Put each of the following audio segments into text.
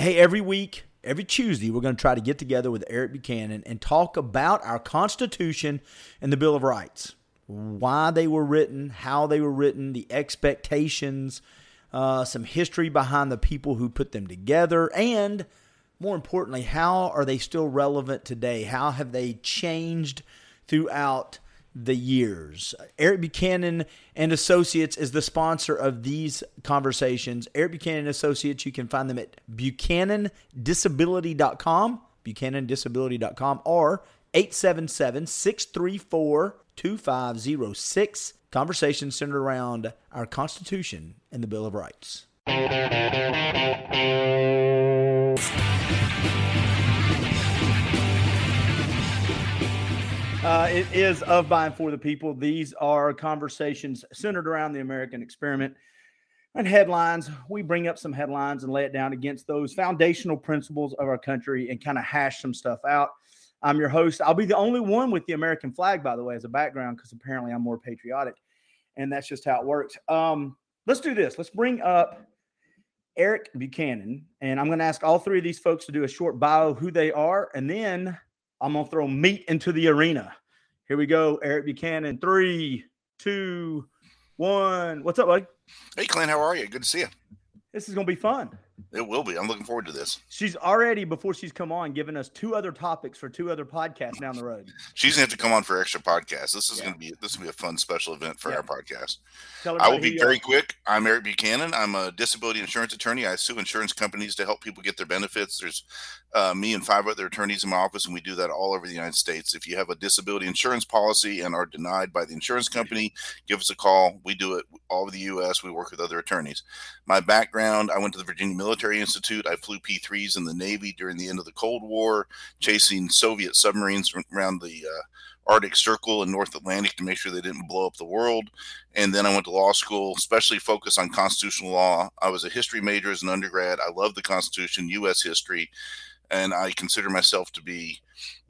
Hey, every week, every Tuesday, we're going to try to get together with Eric Buchanan and talk about our Constitution and the Bill of Rights, why they were written, how they were written, the expectations, uh, some history behind the people who put them together, and more importantly, how are they still relevant today? How have they changed throughout the years? Eric Buchanan and Associates is the sponsor of these conversations. Eric Buchanan Associates, you can find them at buchanandisability.com, buchanandisability.com, or 877 634 2506. Conversations centered around our Constitution and the Bill of Rights. Uh, it is of, by, and for the people. These are conversations centered around the American experiment and headlines. We bring up some headlines and lay it down against those foundational principles of our country and kind of hash some stuff out. I'm your host. I'll be the only one with the American flag, by the way, as a background, because apparently I'm more patriotic. And that's just how it works. Um, let's do this. Let's bring up Eric Buchanan. And I'm going to ask all three of these folks to do a short bio, who they are, and then I'm going to throw meat into the arena. Here we go. Eric Buchanan. Three, two, one. What's up, buddy? Hey, Clint. How are you? Good to see you. This is going to be fun. It will be. I'm looking forward to this. She's already, before she's come on, given us two other topics for two other podcasts down the road. She's gonna have to come on for extra podcasts. This is yeah. gonna be this will be a fun special event for yeah. our podcast. I will be very quick. I'm Eric Buchanan. I'm a disability insurance attorney. I sue insurance companies to help people get their benefits. There's uh, me and five other attorneys in my office, and we do that all over the United States. If you have a disability insurance policy and are denied by the insurance company, give us a call. We do it all over the U.S. We work with other attorneys. My background: I went to the Virginia Military Institute. I flew P-3s in the Navy during the end of the Cold War, chasing Soviet submarines around the uh, Arctic Circle and North Atlantic to make sure they didn't blow up the world. And then I went to law school, especially focused on constitutional law. I was a history major as an undergrad. I love the Constitution, U.S. history, and I consider myself to be,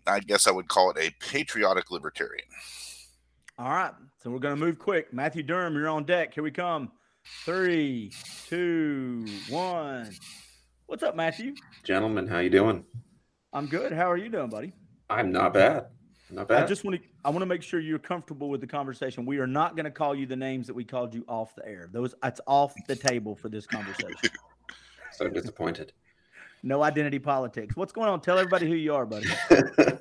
I guess I would call it a patriotic libertarian. All right. So we're going to move quick. Matthew Durham, you're on deck. Here we come. Three, two, one. What's up, Matthew? Gentlemen, how you doing? I'm good. How are you doing, buddy? I'm not bad. Not bad. I just want to I want to make sure you're comfortable with the conversation. We are not going to call you the names that we called you off the air. Those that's off the table for this conversation. so disappointed. No identity politics. What's going on? Tell everybody who you are, buddy.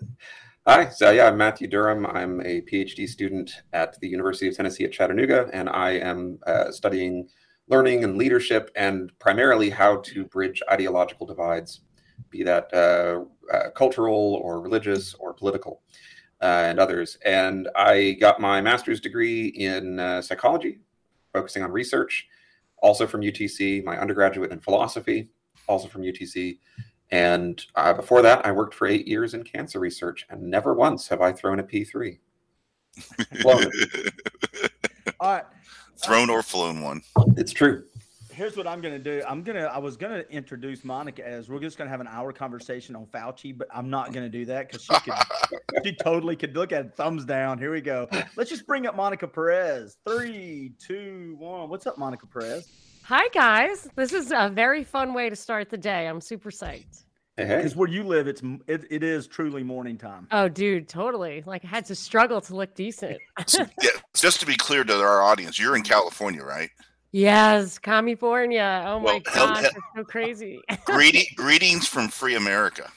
Hi. So yeah, I'm Matthew Durham. I'm a PhD student at the University of Tennessee at Chattanooga, and I am uh, studying learning and leadership, and primarily how to bridge ideological divides, be that uh, uh, cultural or religious or political, uh, and others. And I got my master's degree in uh, psychology, focusing on research, also from UTC, my undergraduate in philosophy, also from UTC. And uh, before that, I worked for eight years in cancer research, and never once have I thrown a P3. All right thrown or flown one. It's true. Here's what I'm gonna do. I'm gonna. I was gonna introduce Monica as we're just gonna have an hour conversation on Fauci, but I'm not gonna do that because she could. she totally could look at it, thumbs down. Here we go. Let's just bring up Monica Perez. Three, two, one. What's up, Monica Perez? Hi guys. This is a very fun way to start the day. I'm super psyched. Because where you live, it's it, it is truly morning time. Oh, dude, totally. Like I had to struggle to look decent. so, yeah, just to be clear to our audience, you're in California, right? Yes, California. Oh well, my gosh, it's so crazy. greeting, greetings from free America.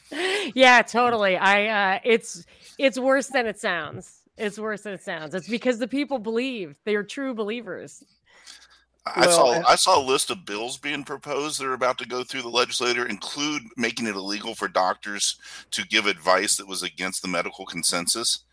Yeah, totally. I uh it's it's worse than it sounds. It's worse than it sounds. It's because the people believe. They are true believers. I well, saw I saw a list of bills being proposed that are about to go through the legislature, include making it illegal for doctors to give advice that was against the medical consensus.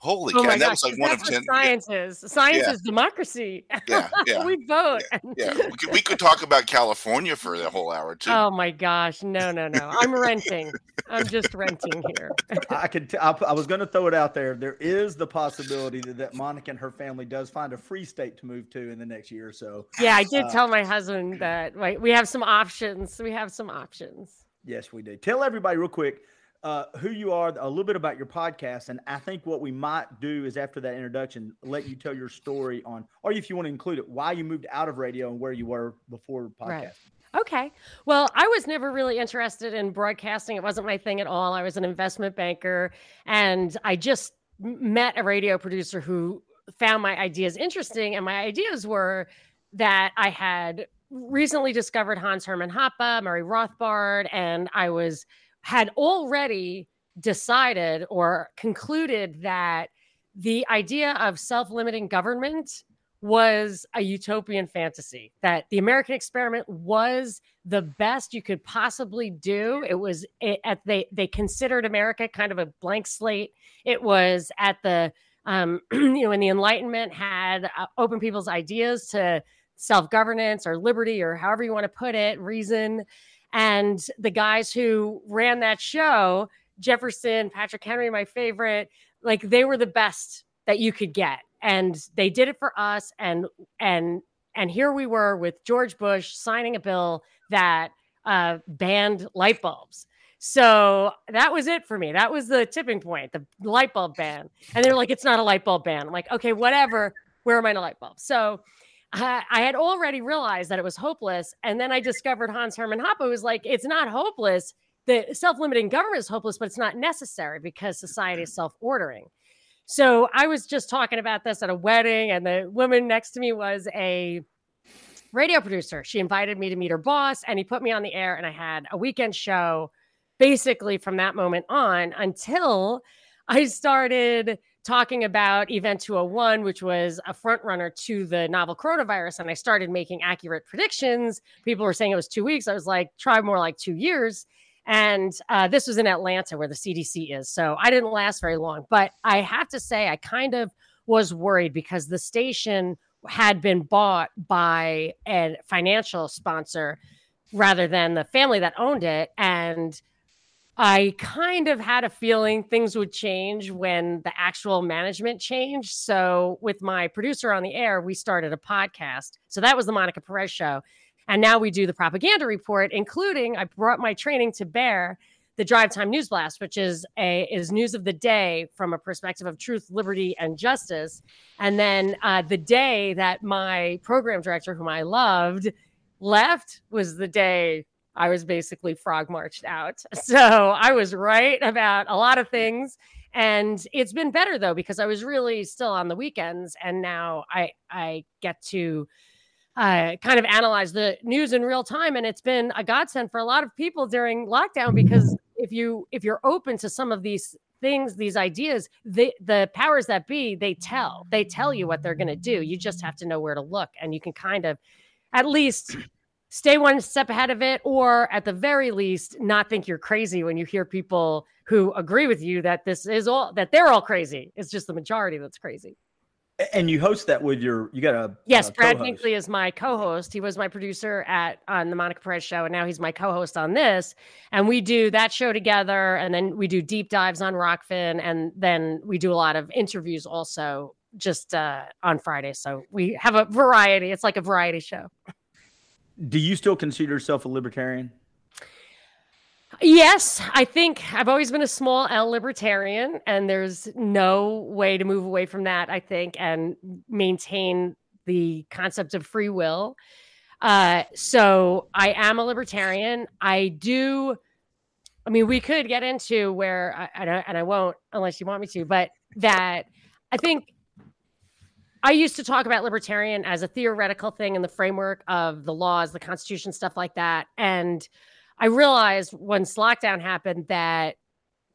Holy oh cow! That was like one of ten. Science is science yeah. is democracy. Yeah, yeah. we vote. Yeah, yeah. We, could, we, could, talk about California for the whole hour too. Oh my gosh! No, no, no! I'm renting. I'm just renting here. I could. T- I, I was going to throw it out there. There is the possibility that, that Monica and her family does find a free state to move to in the next year or so. Yeah, I did uh, tell my husband that. Right, we have some options. We have some options. Yes, we do. Tell everybody real quick uh, who you are, a little bit about your podcast, and I think what we might do is after that introduction, let you tell your story on, or if you want to include it, why you moved out of radio and where you were before podcast. Right. Okay. Well, I was never really interested in broadcasting. It wasn't my thing at all. I was an investment banker and I just met a radio producer who found my ideas interesting. And my ideas were that I had recently discovered Hans Hermann Hoppe, Murray Rothbard, and I was had already decided or concluded that the idea of self-limiting government was a utopian fantasy that the american experiment was the best you could possibly do. It was at they they considered america kind of a blank slate. It was at the um you know when the enlightenment had uh, open people's ideas to self-governance or liberty or however you want to put it reason and the guys who ran that show jefferson patrick henry my favorite like they were the best that you could get. And they did it for us. And and and here we were with george bush signing a bill that uh, banned light bulbs. So that was it for me. That was the tipping point the light bulb ban. And they're like it's not a light bulb ban. I'm like okay whatever. Where are my light bulbs so I, had already realized that it was hopeless and then i discovered hans hermann hoppe was like it's not hopeless the self-limiting government is hopeless but it's not necessary because society is self-ordering so I was just talking about this at a wedding, and the woman next to me was a radio producer. She invited me to meet her boss, and he put me on the air, and I had a weekend show basically from that moment on until I started talking about Event 201, which was a front runner to the novel coronavirus. And I started making accurate predictions. People were saying it was two weeks. I was like, try more like two years. And uh, this was in Atlanta where the CDC is. So I didn't last very long. But I have to say, I kind of was worried because the station had been bought by a financial sponsor rather than the family that owned it. And I kind of had a feeling things would change when the actual management changed. So, with my producer on the air, we started a podcast. So, that was the Monica Perez show. And now we do the propaganda report, including I brought my training to bear the Drive Time News Blast, which is a is news of the day from a perspective of truth, liberty, and justice. And then uh, the day that my program director, whom I loved, left was the day I was basically frog marched out. So I was right about a lot of things. And it's been better though, because I was really still on the weekends and now I I get to uh, kind of analyze the news in real time and it's been a godsend for a lot of people during lockdown because if you if you're open to some of these things these ideas the the powers that be they tell they tell you what they're to do you just have to know where to look and you can kind of at least stay one step ahead of it or at the very least not think you're crazy when you hear people who agree with you that this is all that they're all crazy it's just the majority that's crazy and you host that with your you got a yes. A Brad Binkley is my co-host. He was my producer at on the Monica Perez show, and now he's my co-host on this. And we do that show together, and then we do deep dives on Rokfin, and then we do a lot of interviews also just uh, on Friday. So we have a variety. It's like a variety show. Do you still consider yourself a libertarian? Yes, I think I've always been a small L libertarian, and there's no way to move away from that, I think, and maintain the concept of free will. Uh, so I am a libertarian. I do. I mean, we could get into where, I, and, I, and I won't unless you want me to, but that I think I used to talk about libertarian as a theoretical thing in the framework of the laws, the Constitution, stuff like that. And I realized once lockdown happened that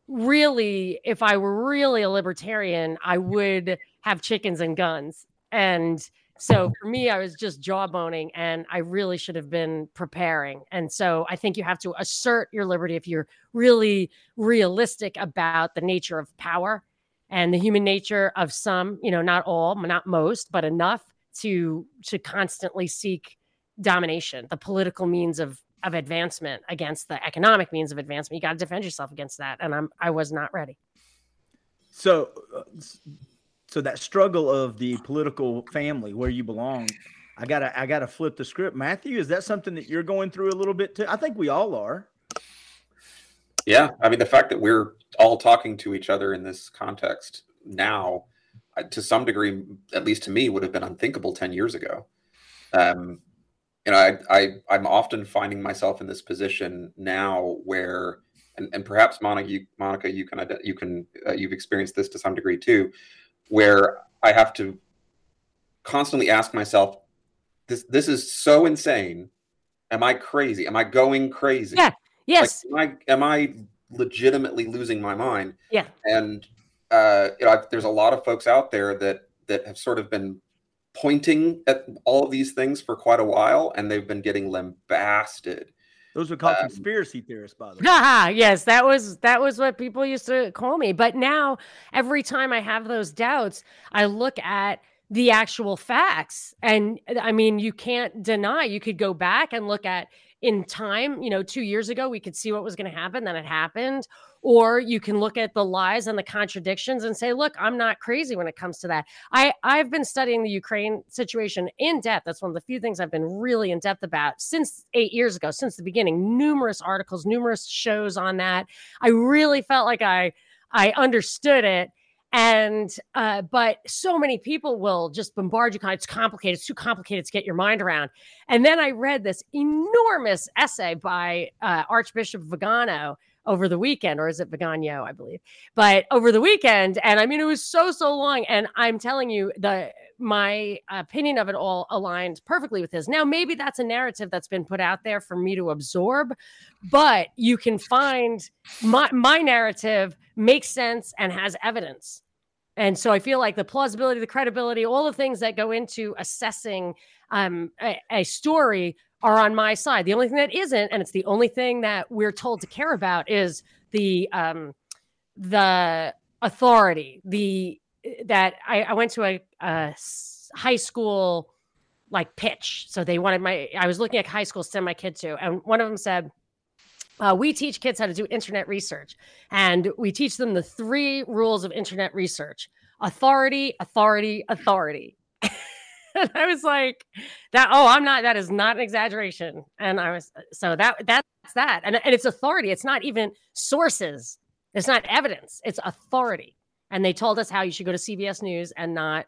really, if I were really a libertarian, I would have chickens and guns. And so for me, I was just jawboning and I really should have been preparing. And so I think you have to assert your liberty if you're really realistic about the nature of power and the human nature of some, you know, not all, not most, but enough to to constantly seek domination, the political means of of advancement against the economic means of advancement. You got to defend yourself against that, and I'm I was not ready. So, uh, so that struggle of the political family where you belong, I gotta I gotta flip the script. Matthew, is that something that you're going through a little bit too? I think we all are. Yeah, I mean the fact that we're all talking to each other in this context now, to some degree, at least to me, would have been unthinkable ten years ago. Um, you know, I, I I'm often finding myself in this position now where, and, and perhaps Monica, you, Monica, you can you can uh, you've experienced this to some degree too, where I have to constantly ask myself, this this is so insane. Am I crazy? Am I going crazy? Yeah. Yes. Like, am I am I legitimately losing my mind? Yeah. And uh, you know, I've, there's a lot of folks out there that that have sort of been pointing at all of these things for quite a while, and they've been getting lambasted. Those are called um, conspiracy theorists, by the way. yes, that was that was what people used to call me. But now, every time I have those doubts, I look at the actual facts, and I mean, you can't deny. You could go back and look at in time. You know, two years ago, we could see what was going to happen, then it happened, or you can look at the lies and the contradictions and say look i'm not crazy when it comes to that. I i've been studying the ukraine situation in depth. That's one of the few things i've been really in depth about since eight years ago since the beginning. Numerous articles numerous shows on that. I really felt like i i understood it and uh, but so many people will just bombard you it's complicated it's too complicated to get your mind around and then i read this enormous essay by uh, archbishop vigano over the weekend, or is it vigano I believe, but over the weekend. And I mean, it was so, so long. And I'm telling you, the my opinion of it all aligned perfectly with his. Now, maybe that's a narrative that's been put out there for me to absorb, but you can find my my narrative makes sense and has evidence. And so I feel like the plausibility, the credibility, all the things that go into assessing um, a, a story are on my side. The only thing that isn't, and it's the only thing that we're told to care about, is the um, the authority. The that I, I went to a, a high school like pitch, so they wanted my. I was looking at high school to send my kid to, and one of them said. Uh, we teach kids how to do internet research, and we teach them the three rules of internet research authority, authority, authority. and I was like, that, oh, I'm not, that is not an exaggeration. And I was, so that, that's that. And, and it's authority. It's not even sources. It's not evidence. It's authority. And they told us how you should go to CBS News and not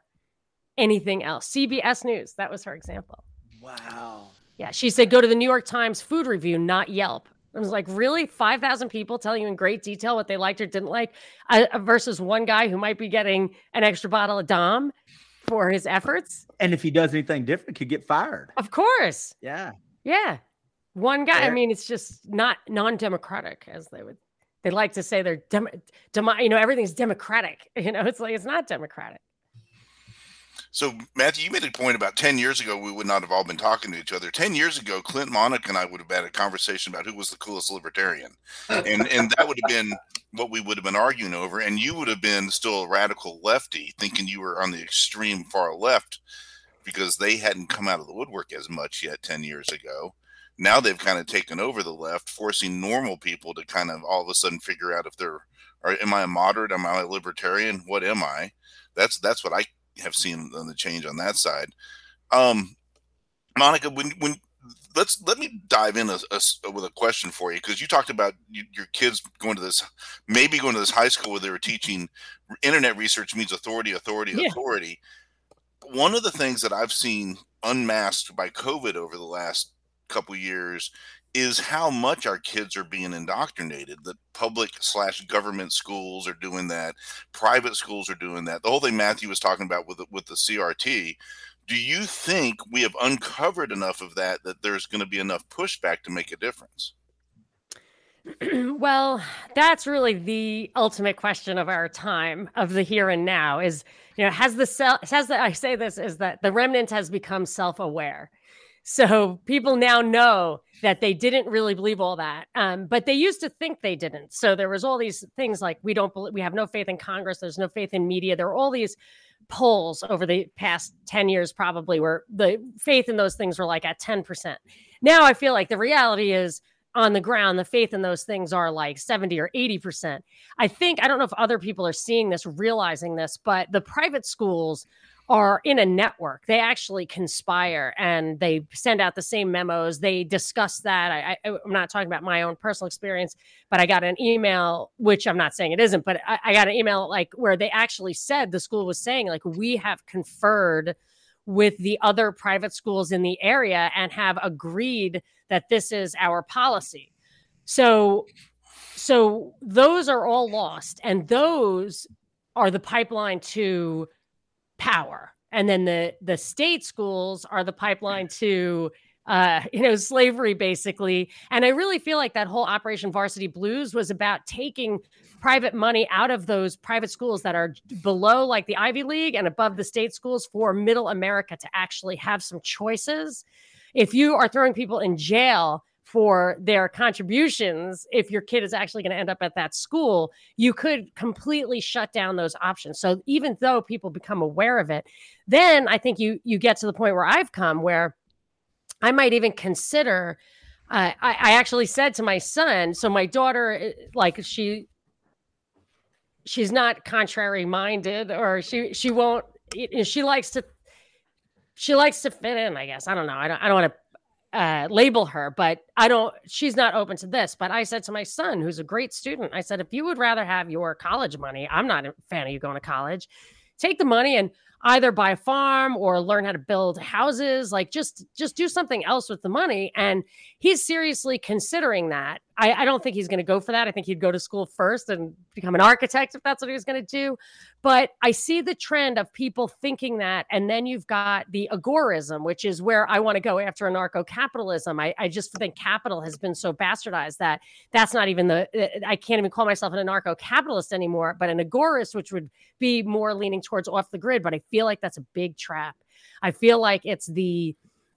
anything else. CBS News. That was her example. Wow. Yeah. She said, go to the New York Times food review, not Yelp. I was like, really? 5,000 people telling you in great detail what they liked or didn't like uh, versus one guy who might be getting an extra bottle of Dom for his efforts. And if he does anything different, could get fired. Of course. Yeah. Yeah. One guy. I mean, it's just not non-democratic, as they would. They like to say they're dem, dem, you know, everything's democratic. You know, it's like it's not democratic. So, Matthew, you made a point about 10 years ago, we would not have all been talking to each other. 10 years ago, Clint Monica and I would have had a conversation about who was the coolest libertarian. And, and that would have been what we would have been arguing over. And you would have been still a radical lefty, thinking you were on the extreme far left because they hadn't come out of the woodwork as much yet 10 years ago. Now they've kind of taken over the left, forcing normal people to kind of all of a sudden figure out if they're, or am I a moderate? Am I a libertarian? What am I? That's that's what I have seen the change on that side. Um, Monica, when when let's let me dive in a, a, with a question for you because you talked about you, your kids going to this maybe going to this high school where they were teaching internet research means authority, authority, yeah. authority. One of the things that I've seen unmasked by COVID over the last couple years is how much our kids are being indoctrinated. The public slash government schools are doing that. Private schools are doing that. The whole thing Matthew was talking about with the, with the CRT. Do you think we have uncovered enough of that that there's going to be enough pushback to make a difference? well, that's really the ultimate question of our time, of the here and now. Is you know, has the self has that I say this is that the remnant has become self aware so people now know that they didn't really believe all that, um, but they used to think they didn't. So there was all these things like we don't believe, we have no faith in Congress. There's no faith in media. There are all these polls over the past 10 years probably where the faith in those things were like at 10%. Now I feel like the reality is on the ground, the faith in those things are like 70 or 80%. I think, I don't know if other people are seeing this, realizing this, but the private schools are in a network. They actually conspire and they send out the same memos. They discuss that. I, am not talking about my own personal experience, but I got an email, which I'm not saying it isn't, but I, I got an email like where they actually said the school was saying, like, we have conferred with the other private schools in the area and have agreed that this is our policy. So so those are all lost and those are the pipeline to power. And then the the state schools are the pipeline to uh, you know, slavery basically. And I really feel like that whole Operation Varsity Blues was about taking private money out of those private schools that are below like the Ivy League and above the state schools for middle America to actually have some choices. If you are throwing people in jail for their contributions, if your kid is actually going to end up at that school, you could completely shut down those options. So even though people become aware of it, then I think you you get to the point where I've come where I might even consider. Uh, I, I actually said to my son, so my daughter, eh, like she, she's not contrary minded, or she she won't. She likes to, she likes to fit in. I guess I don't know. I don't. I don't want to uh, label her, but I don't. She's not open to this. But I said to my son, who's a great student, I said, if you would rather have your college money, I'm not a fan of you going to college. Take the money and either buy a farm or learn how to build houses like just just do something else with the money and he's seriously considering that I, I don't think he's going to go for that. I think he'd go to school first and become an architect if that's what he was going to do. But I see the trend of people thinking that. And then you've got the agorism, which is where I want to go after anarcho capitalism. I, I just think capital has been so bastardized that that's not even the, I can't even call myself an anarcho capitalist anymore, but an agorist, which would be more leaning towards off the grid. But I feel like that's a big trap. I feel like it's the,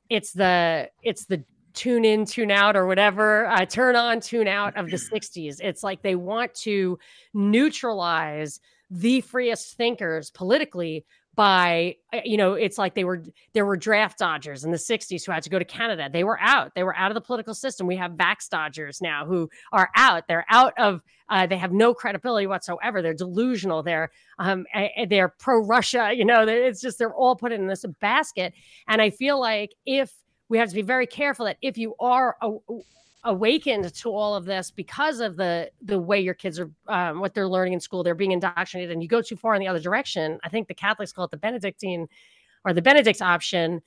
it's the, it's the, tune in, tune out, or whatever, uh, turn on, tune out of the 60s. It's like they want to neutralize the freest thinkers politically by uh, you know it's like they were there were draft dodgers in the 60s who had to go to canada. They were out. They were out of the political system. We have vax dodgers now who are out. They're out of uh, they have no credibility whatsoever. They're delusional. They're um they're pro russia you know it's just they're all put in this basket. And i feel like if we have to be very careful that if you are a, awakened to all of this because of the the way your kids are um, what they're learning in school they're being indoctrinated and you go too far in the other direction i think the catholics call it the benedictine or the benedict option.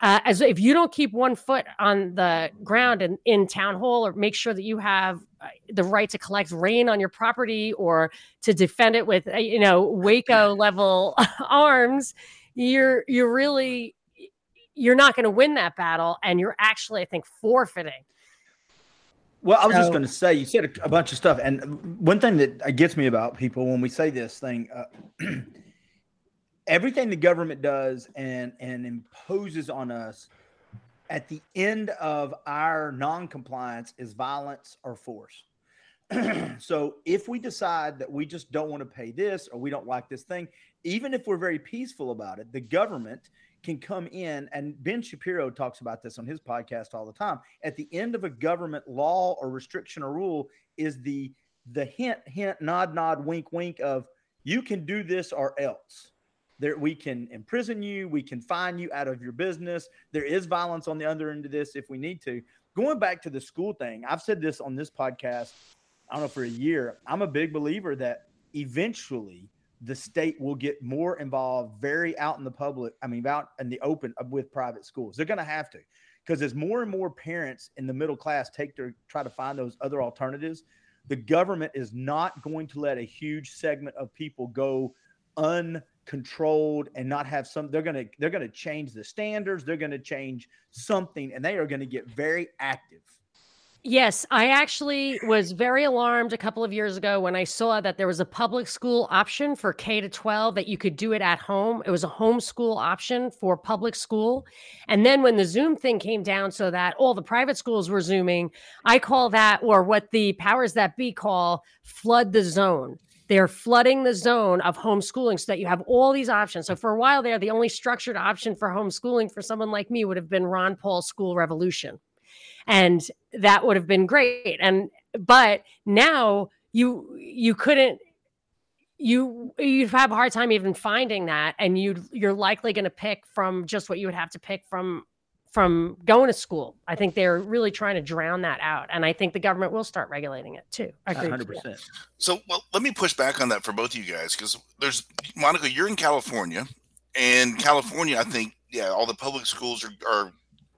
Uh, as if you don't keep one foot on the ground in, in town hall or make sure that you have uh, the right to collect rain on your property or to defend it with uh, you know waco level arms you're you're really you're not going to win that battle and you're actually i think forfeiting. Well i was so, just going to say you said a, a, bunch of stuff and one thing that gets me about people when we say this thing uh, everything the government does and and imposes on us at the end of our non-compliance is violence or force. So if we decide that we just don't want to pay this or we don't like this thing even if we're very peaceful about it the government can come in and Ben Shapiro talks about this on his podcast all the time. At the end of a government law or restriction or rule is the the hint hint nod nod wink wink of you can do this or else. There we can imprison you, we can fine you out of your business. There is violence on the other end of this if we need to. Going back to the school thing, I've said this on this podcast I don't know for a year. I'm a big believer that eventually the state will get more involved very out in the public i mean out in the open uh, with private schools. They're going to have to because as more and more parents in the middle class take to try to find those other alternatives the government is not going to let a huge segment of people go uncontrolled and not have some they're going to they're going to change the standards they're going to change something and they are going to get very active Yes, I actually was very alarmed a couple of years ago when I saw that there was a public school option for K to 12 that you could do it at home. It was a homeschool option for public school. And then when the Zoom thing came down so that all the private schools were Zooming, I call that, or what the powers that be call, flood the zone. They're flooding the zone of homeschooling so that you have all these options. So for a while there, the only structured option for homeschooling for someone like me would have been Ron Paul's school revolution and that would have been great. And but now you you couldn't you you'd have a hard time even finding that. And you you're likely going to pick from just what you would have to pick from from going to school. I think they're really trying to drown that out. And i think the government will start regulating it too. I agree 100% so well let me push back on that for both of you guys because there's monica you're in california. And california i think yeah, all the public schools are, are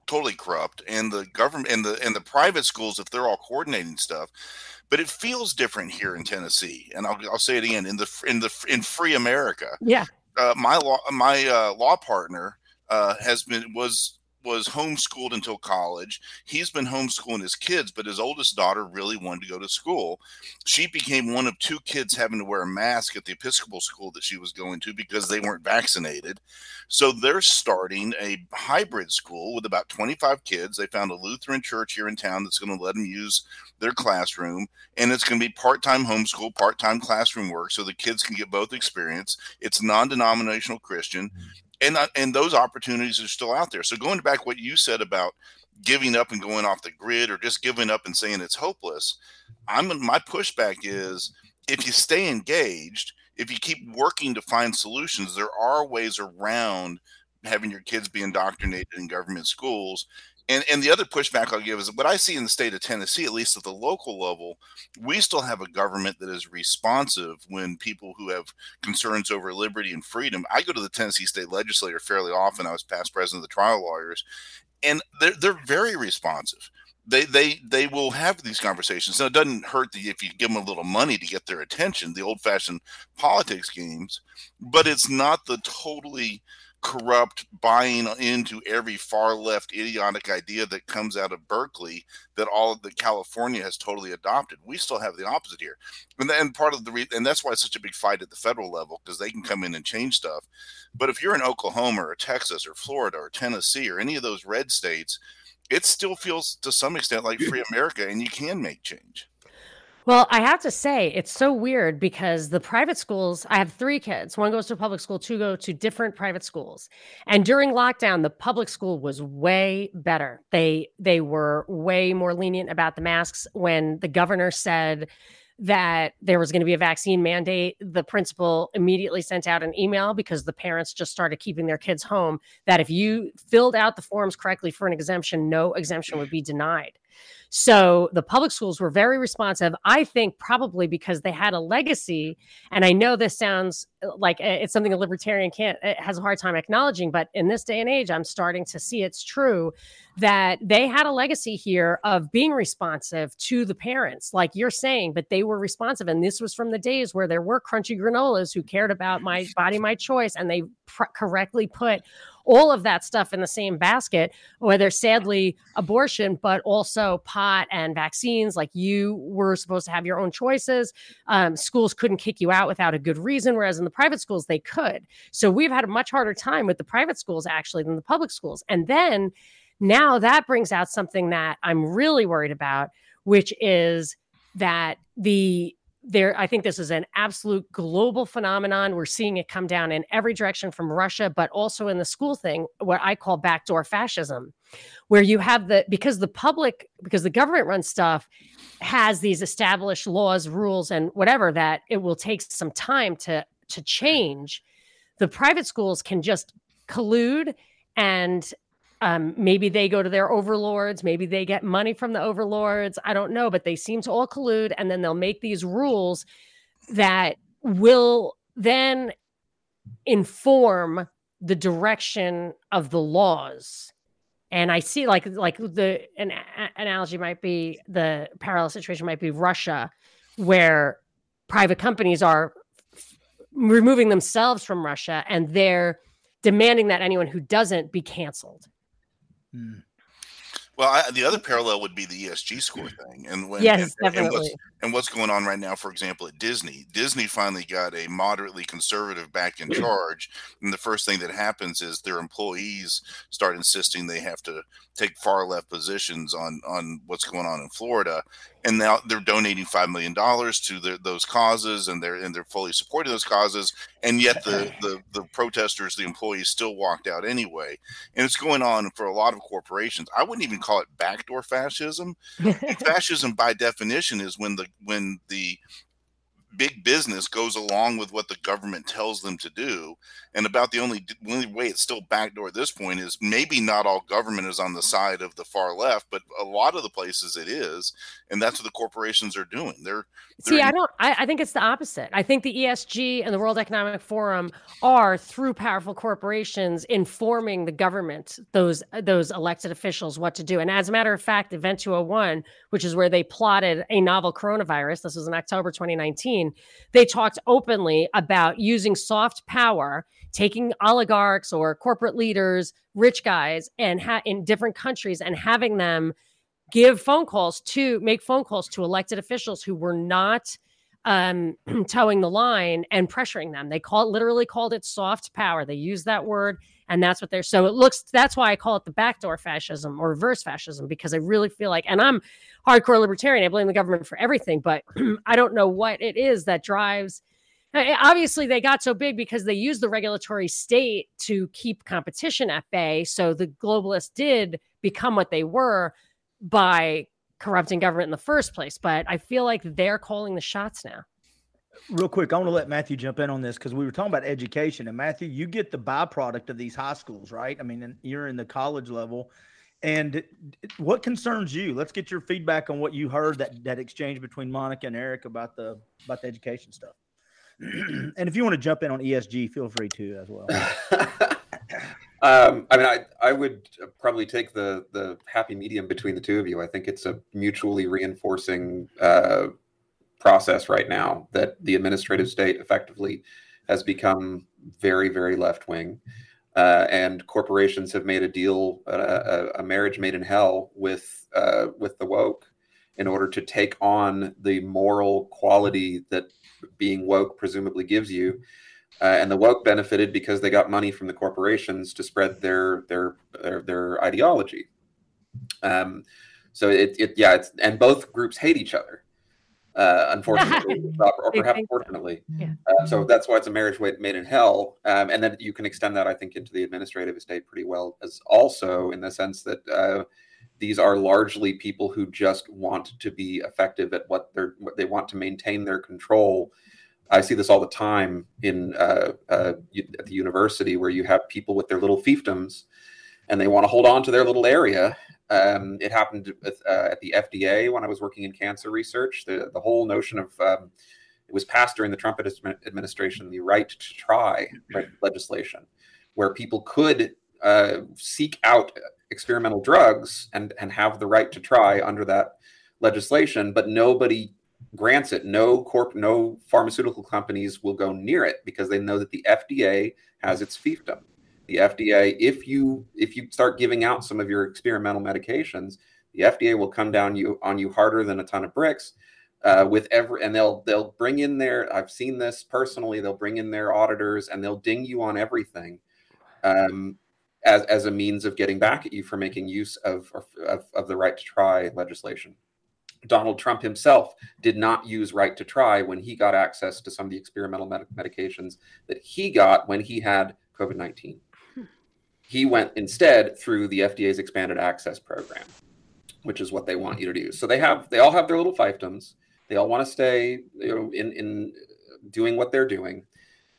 totally corrupt, and the government and the and the private schools, if they're all coordinating stuff, but it feels different here in Tennessee. And I'll, I'll say it again in the in the in free America. Yeah, uh, my law my uh, law partner uh, has been was was homeschooled until college. He's been homeschooling his kids, but his oldest daughter really wanted to go to school. She became one of two kids having to wear a mask at the Episcopal school that she was going to because they weren't vaccinated. So they're starting a hybrid school with about 25 kids. They found a Lutheran church here in town that's going to let them use their classroom, and it's going to be part time homeschool, part time classroom work so the kids can get both experience. It's non denominational Christian. Hmm. And and those opportunities are still out there. So going back what you said about giving up and going off the grid, or just giving up and saying it's hopeless, I'm my pushback is if you stay engaged, if you keep working to find solutions, there are ways around having your kids be indoctrinated in government schools and and the other pushback I'll give is what I see in the state of Tennessee, at least at the local level, we still have a government that is responsive when people who have concerns over liberty and freedom. I go to the Tennessee state legislature fairly often. I was past president of the trial lawyers, and they're they're very responsive. They they they will have these conversations. Now it doesn't hurt the, if you give them a little money to get their attention, the old fashioned politics games, but it's not the totally corrupt buying into every far left idiotic idea that comes out of Berkeley that all of the California has totally adopted. We still have the opposite here, and then part of the re- and that's why it's such a big fight at the federal level because they can come in and change stuff. But if you're in Oklahoma or Texas or Florida or Tennessee or any of those red states, it still feels to some extent like free America, and you can make change. Well, I have to say, it's so weird because the private schools, I have three kids. One goes to public school, two go to different private schools. And during lockdown, the public school was way better. They they were way more lenient about the masks when the governor said that there was going to be a vaccine mandate, the principal immediately sent out an email because the parents just started keeping their kids home that if you filled out the forms correctly for an exemption, no exemption would be denied. So the public schools were very responsive. I think probably because they had a legacy. And I know this sounds uh, like uh, it's something a libertarian can't has a hard time acknowledging, but in this day and age, I'm starting to see it's true that they had a legacy here of being responsive to the parents, like you're saying, but they were responsive. And this was from the days where there were crunchy granolas who cared about my body, my choice, and they pr- correctly put all of that stuff in the same basket, whether sadly abortion, but also pot and vaccines. Like you were supposed to have your own choices. Um, schools couldn't kick you out without a good reason, whereas in the private schools, they could. So we've had a much harder time with the private schools actually than the public schools. And then now that brings out something that I'm really worried about, which is that the there i think this is an absolute global phenomenon. We're seeing it come down in every direction from russia but also in the school thing what i call backdoor fascism where you have the because the public because the government run stuff has these established laws rules and whatever that it will take some time to to change the private schools can just collude and um, maybe they go to their overlords. Maybe they get money from the overlords. I don't know, but they seem to all collude. And then they'll make these rules that will then inform the direction of the laws. And I see like like the an analogy might be the parallel situation might be Russia, where private companies are f- removing themselves from Russia and they're demanding that anyone who doesn't be canceled. Hmm. Well, I, the other parallel would be the ESG score thing, and when yes, and, definitely. And what's, and what's, going on right now, for example, at Disney. Disney finally got a moderately conservative back in charge, and the first thing that happens is their employees start insisting they have to take far left positions on on what's going on in Florida, and now they're donating five million dollars to the, those causes, and they're and they're fully supporting those causes, and yet the, the the protesters, the employees, still walked out anyway, and it's going on for a lot of corporations. I wouldn't even call it backdoor fascism. fascism, by definition, is when the when the big business goes along with what the government tells them to do and about the only only way it's still backdoor at this point is maybe not all government is on the mm-hmm. side of the far left but a lot of the places it is and that's what the corporations are doing. They're, they're see in- i don't I, I think it's the opposite. I think the esg and the world economic forum are through powerful corporations informing the government those those elected officials what to do. And as a matter of fact event 201 which is where they plotted a novel coronavirus this was in october 2019 they talked openly about using soft power taking oligarchs or corporate leaders, rich guys, and ha- in different countries and having them give phone calls to make phone calls to elected officials who were not um, toeing the line and pressuring them. They call it, literally called it soft power. They use that word, and that's what they're. So it looks. That's why I call it the backdoor fascism or reverse fascism because I really feel like, and I'm hardcore libertarian. I blame the government for everything, but I don't know what it is that drives obviously they got so big because they used the regulatory state to keep competition at bay so the globalists did become what they were by corrupting government in the first place but i feel like they're calling the shots now. Real quick i want to let matthew jump in on this because we were talking about education and matthew you get the byproduct of these high schools right? I mean you're in the college level and what concerns you? Let's get your feedback on what you heard that that exchange between monica and eric about the about the education stuff. And if you want to jump in on ESG, feel free to as well. um, I mean, I I would probably take the the happy medium between the two of you. I think it's a mutually reinforcing uh, process right now that the administrative state effectively has become very very left wing. Uh, and corporations have made a deal, uh, a, a, marriage made in hell with uh, with the woke, in order to take on the moral quality that being woke presumably gives you. Uh, and the woke benefited because they got money from the corporations to spread their their their, their ideology. Um, so it, it yeah, it's and both groups hate each other. Uh, unfortunately, or perhaps fortunately. So. Yeah. Uh, so that's why it's a marriage made in hell. Um, and then you can extend that, I think, into the administrative estate pretty well, as also in the sense that uh, these are largely people who just want to be effective at what they're what they want to maintain their control. I see this all the time in uh, uh, at the university where you have people with their little fiefdoms, and they want to hold on to their little area. Um, it happened with, uh, at the FDA when I was working in cancer research. The the whole notion of um, it was passed during the Trump administration, the right to try legislation, where people could uh, seek out experimental drugs and and have the right to try under that legislation, but nobody grants it. No corp, no pharmaceutical companies will go near it because they know that the FDA has its fiefdom. The FDA, if you if you start giving out some of your experimental medications, the FDA will come down you on you harder than a ton of bricks. Uh, with every and they'll they'll bring in their I've seen this personally. They'll bring in their auditors and they'll ding you on everything. Um, as, as a means of getting back at you for making use of, of, of the right to try legislation. Donald Trump himself did not use right to try when he got access to some of the experimental med- medications that he got when he had COVID 19. He went instead through the FDA's expanded access program, which is what they want you to do. So they have they all have their little fiefdoms. They all want to stay you know in in doing what they're doing.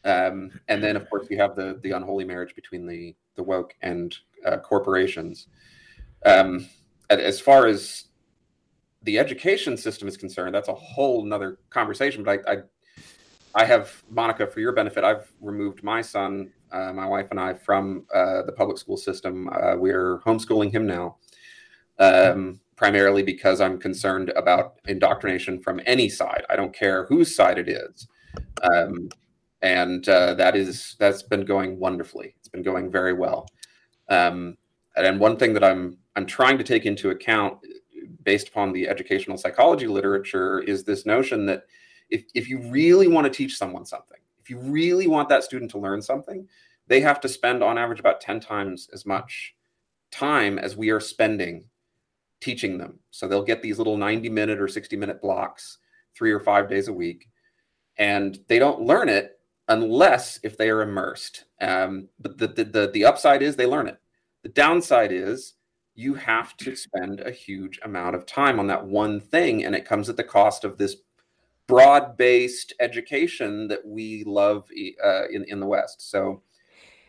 Um, and then of course you have the the unholy marriage between the the woke and uh, corporations. Um, as far as the education system is concerned, that's a whole nother conversation. But I, I, I have Monica for your benefit. I've removed my son, uh, my wife and I, from uh, the public school system. Uh, we're homeschooling him now, um, primarily because I'm concerned about indoctrination from any side. I don't care whose side it is. Um, and uh, that is that's been going wonderfully. It's been going very well. Um, and one thing that I'm I'm trying to take into account, based upon the educational psychology literature, is this notion that if if you really want to teach someone something, if you really want that student to learn something, they have to spend on average about ten times as much time as we are spending teaching them. So they'll get these little 90 minute or 60 minute blocks three or five days a week and they don't learn it unless if they are immersed. Um, but the, the, the, the upside is they learn it. The downside is you have to spend a huge amount of time on that one thing, and it comes at the cost of this broad-based education that we love uh, in in the West. So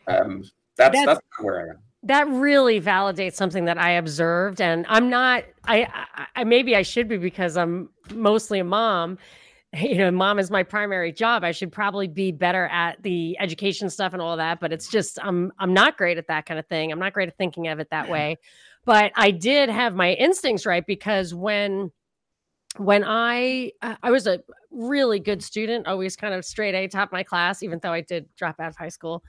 um, that's, that's, that's where I am. That really validates something that I observed, and I'm not. I, I, I maybe I should be because I'm mostly a mom. You know, mom is my primary job. I should probably be better at the education stuff and all that, but it's just I'm I'm not great at that kind of thing. I'm not great at thinking of it that way. But I did have my instincts right because when when I I was a really good student, always kind of straight A top my class, even though I did drop out of high school.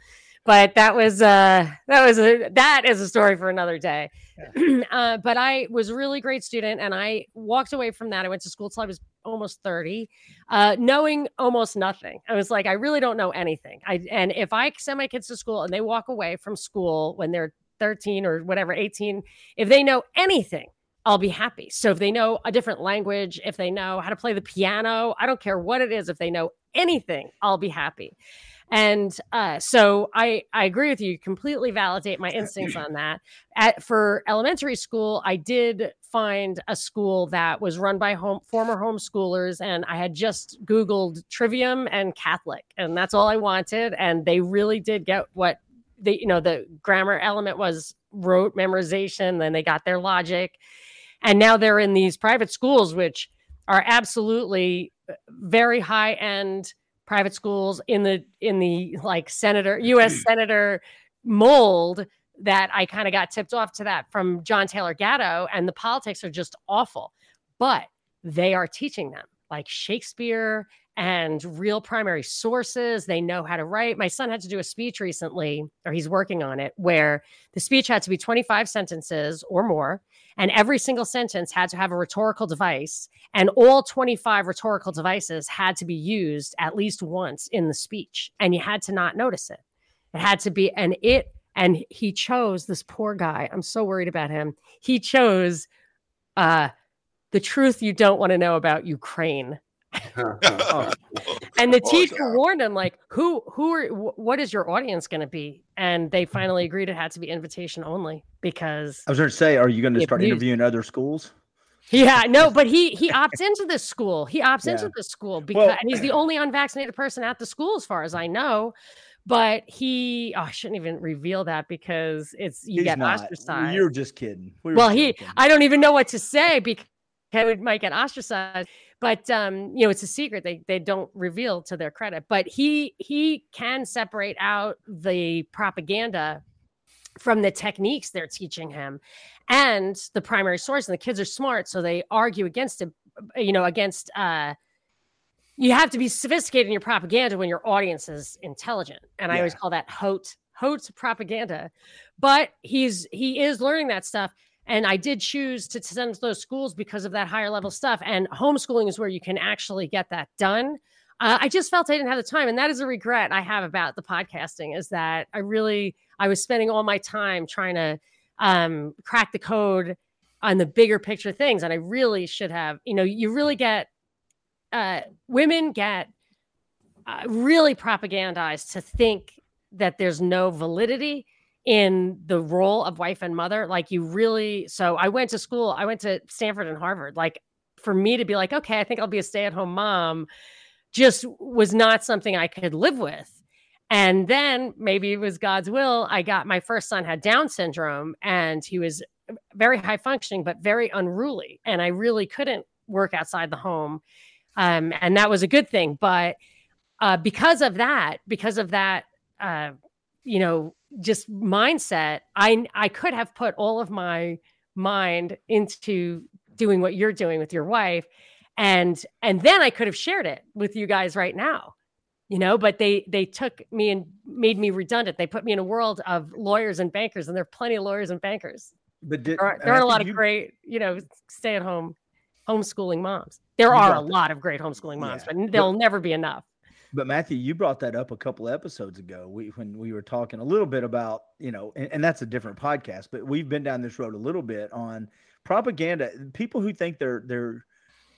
But that was uh that was a that is a story for another day. Yeah. uh, but I was a really great student, and I walked away from that. I went to school till I was almost thirty, uh, knowing almost nothing. I was like, I really don't know anything. I and if I send my kids to school and they walk away from school when they're 13 or whatever 18 if they know anything I'll be happy. So if they know a different language, if they know how to play the piano, I don't care what it is. If they know anything, I'll be happy. And uh, so I I agree with you. Completely validate my instincts on that. At for elementary school, I did find a school that was run by home former homeschoolers, and I had just Googled Trivium and Catholic, and that's all I wanted. And they really did get what the you know the grammar element was rote memorization. Then they got their logic and now they're in these private schools which are absolutely uh, very high end private schools in the in the like senator us senator mold that i kind of got tipped off to that from john taylor gatto and the politics are just awful but they are teaching them like shakespeare and real primary sources. They know how to write. My son had to do a speech recently, or he's working on it, where the speech had to be 25 sentences or more. And every single sentence had to have a rhetorical device, and all 25 rhetorical devices had to be used at least once in the speech. And you had to not notice it. It had to be, and it, and he chose this poor guy. I'm so worried about him. He chose uh, the truth you don't want to know about Ukraine. And the teacher warned him, like, "Who, who are, what is your audience going to be?" And they mm-hmm. finally agreed it had to be invitation only because I was going to say, are you going to start interviewing other schools? Yeah, no, but he he opts into this school. He opts yeah. into this school because well, and he's the only unvaccinated person at the school, as far as I know. But he, oh, I shouldn't even reveal that because it's you get not. ostracized. You're just kidding. We well, he, I don't even know what to say because he might get ostracized but um, you know it's a secret they they don't reveal to their credit but he he can separate out the propaganda from the techniques they're teaching him and the primary source and the kids are smart so they argue against it you know against uh you have to be sophisticated in your propaganda when your audience is intelligent and yeah. i always call that haute haute propaganda but he's he is learning that stuff and I did choose to send those schools because of that higher level stuff. And homeschooling is where you can actually get that done. Uh, I just felt I didn't have the time, and that is a regret I have about the podcasting. Is that I really I was spending all my time trying to um, crack the code on the bigger picture things, and I really should have. You know, you really get uh, women get uh, really propagandized to think that there's no validity in the role of wife and mother like you really so i went to school i went to stanford and harvard like for me to be like okay i think i'll be a stay-at-home mom just was not something i could live with. And then maybe it was god's will i got my first son had down syndrome and he was very high functioning but very unruly and i really couldn't work outside the home um, and that was a good thing but uh, because of that because of that uh, you know just mindset i i could have put all of my mind into doing what you're doing with your wife and and then i could have shared it with you guys right now you know but they they took me and made me redundant. They put me in a world of lawyers and bankers and there are plenty of lawyers and bankers. But did, there are, there are a lot of you... great you know stay at home homeschooling moms. There are a lot of great homeschooling moms yeah. but there'll but, never be enough but Matthew, you brought that up a couple episodes ago. We when we were talking a little bit about you know, and, and that's a different podcast. But we've been down this road a little bit on propaganda. People who think they're they're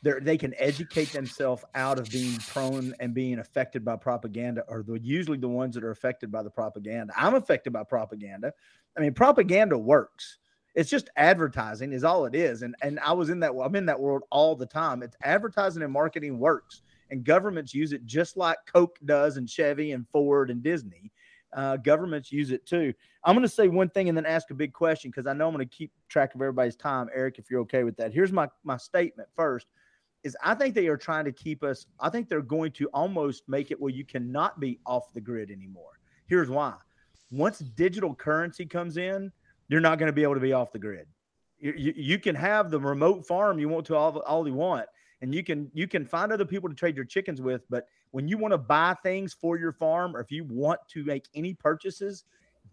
they're, they can educate themselves out of being prone and being affected by propaganda are the, usually the ones that are affected by the propaganda. I'm affected by propaganda. I mean, propaganda works. It's just advertising is all it is. And and I was in that I'm in that world all the time. It's advertising and marketing works and governments use it just like Coke does and Chevy and Ford and Disney. Uh, governments use it too. I'm going to say one thing and then ask a big question because I know I'm going to keep track of everybody's time. Eric, if you're okay with that, here's my my statement first is I think they are trying to keep us. I think they're going to almost make it where you cannot be off the grid anymore. Here's why. Once digital currency comes in, you're not going to be able to be off the grid. You, you, you, can have the remote farm you want to all, all you want, and you can you can find other people to trade your chickens with. But when you want to buy things for your farm, or if you want to make any purchases,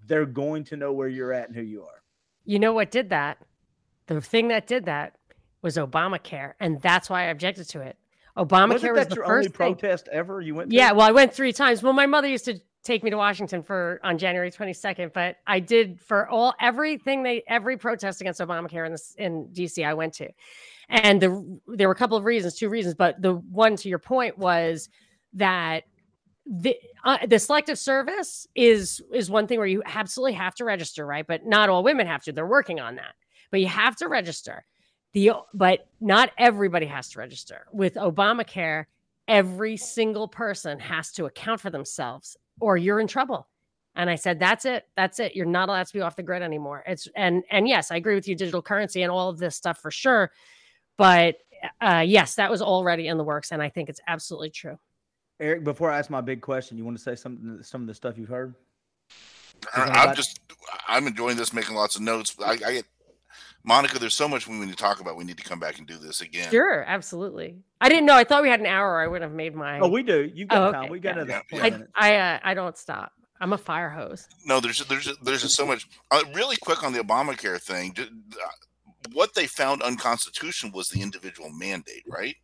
they're going to know where you're at and who you are. You know what did that? The thing that did that was Obamacare, and that's why I objected to it. Obamacare was the your first only protest ever. You went. To? Yeah, well, I went three times. Well, my mother used to take me to Washington for on January 22nd, but I did for all everything they every protest against Obamacare in this in DC I went to, and the there were a couple of reasons, two reasons, but the one to your point was that the uh, the selective service is is one thing where you absolutely have to register, right? But not all women have to. They're working on that, but you have to register. The but not everybody has to register. With Obamacare, every single person has to account for themselves or you're in trouble. And I said, that's it. That's it. You're not allowed to be off the grid anymore. It's and and yes, I agree with you, digital currency and all of this stuff for sure. But uh, yes, that was already in the works, and I think it's absolutely true. Eric, before I ask my big question, you want to say something some of the stuff you've heard? I'm just I'm enjoying this, making lots of notes. I, I get Monica, there's so much we need to talk about. We need to come back and do this again. Sure, absolutely. I didn't know. I thought we had an hour. I would have made my. Oh, we do. You got oh, okay. time. We got yeah. another. Yeah, yeah. I I, uh, I don't stop. I'm a fire hose. No, there's there's there's just so much. Uh, really quick on the Obamacare thing. Uh, what they found unconstitutional was the individual mandate, right?